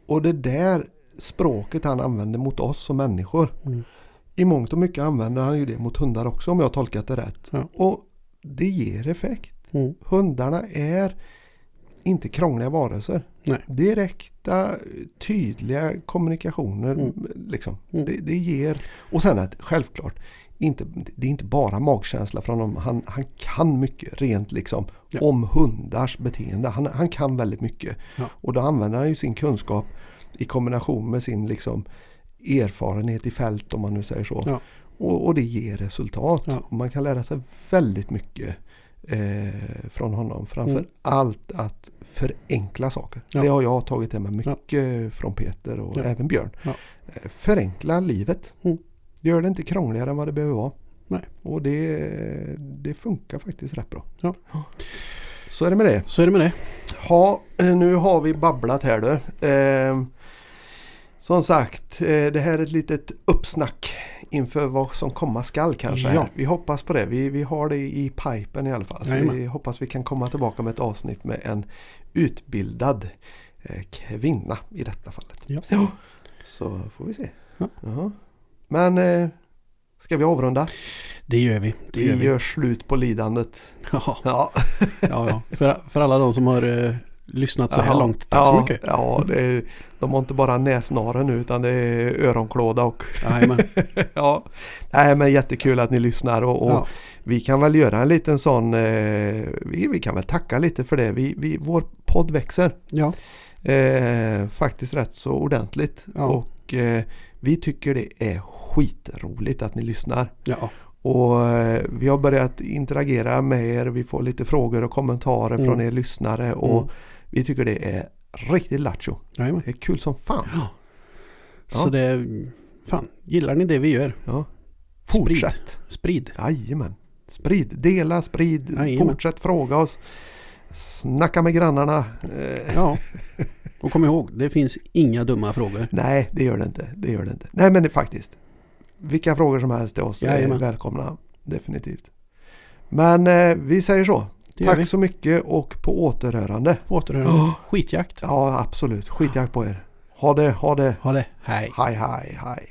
Och det där språket han använder mot oss som människor. Mm. I mångt och mycket använder han ju det mot hundar också om jag har tolkat det rätt. Ja. Och det ger effekt. Mm. Hundarna är inte krångliga varelser. Nej. Direkta, tydliga kommunikationer. Mm. Liksom. Mm. Det, det ger... Och sen att självklart, inte, det är inte bara magkänsla från honom. Han, han kan mycket rent liksom Ja. om hundars beteende. Han, han kan väldigt mycket. Ja. Och då använder han ju sin kunskap i kombination med sin liksom erfarenhet i fält om man nu säger så. Ja. Och, och det ger resultat. Man kan lära sig väldigt mycket eh, från honom. Framför Mm. allt att förenkla saker. Ja. Det har jag tagit med mig mycket från Peter och Ja. även Björn. Ja. Eh, Förenkla livet. Mm. Gör det inte krångligare än vad det behöver vara. Nej. Och det, det funkar faktiskt rätt bra. Ja. Så är det med det. Så är det med det. Ja, nu har vi babblat här du. Eh, som sagt, eh, det här är ett litet uppsnack inför vad som komma skall kanske. Ja. Vi hoppas på det. Vi, vi har det i pipen i alla fall. Vi hoppas vi kan komma tillbaka med ett avsnitt med en utbildad eh, kvinna i detta fallet. Ja. Så får vi se. Ja. Ja. Men eh, ska vi avrunda? Det gör vi. Det Vi gör vi. gör slut på lidandet. Ja, Ja. ja, ja. För, för alla de som har eh, lyssnat så här Ja, långt. Tack ja, så mycket. Ja, är, de har inte bara näsnaren nu utan det är öronklåda och ja. Nej men jättekul att ni lyssnar och, och Ja. vi kan väl göra en liten sån eh, vi, vi kan väl tacka lite för det. Vi, vi, vår podd växer Ja. eh, faktiskt rätt så ordentligt Ja. och eh, vi tycker det är skitroligt att ni lyssnar. Ja. Och eh, vi har börjat interagera med er. Vi får lite frågor och kommentarer Mm. från er lyssnare och Mm. Vi tycker det är riktigt lattjo. Jajamän. Det är kul som fan. Så Ja. det... Fan, gillar ni det vi gör? Ja. Fortsätt. Sprid. Jajamän. Sprid, dela, sprid, Jajamän. fortsätt fråga oss. Snacka med grannarna. Eh, Ja. Och kom ihåg, det finns inga dumma frågor. nej, det gör det inte. Det gör det inte. Nej, men det, faktiskt. Vilka frågor som helst till oss är Jajamän. välkomna. Definitivt. Men eh, vi säger så. Det Tack vi. så mycket och på återhörande. På återhörande. Ja. Skitjakt. Ja, absolut. Skitjakt på er. Ha det, ha det. Ha det. Hej. Hej, hej, hej.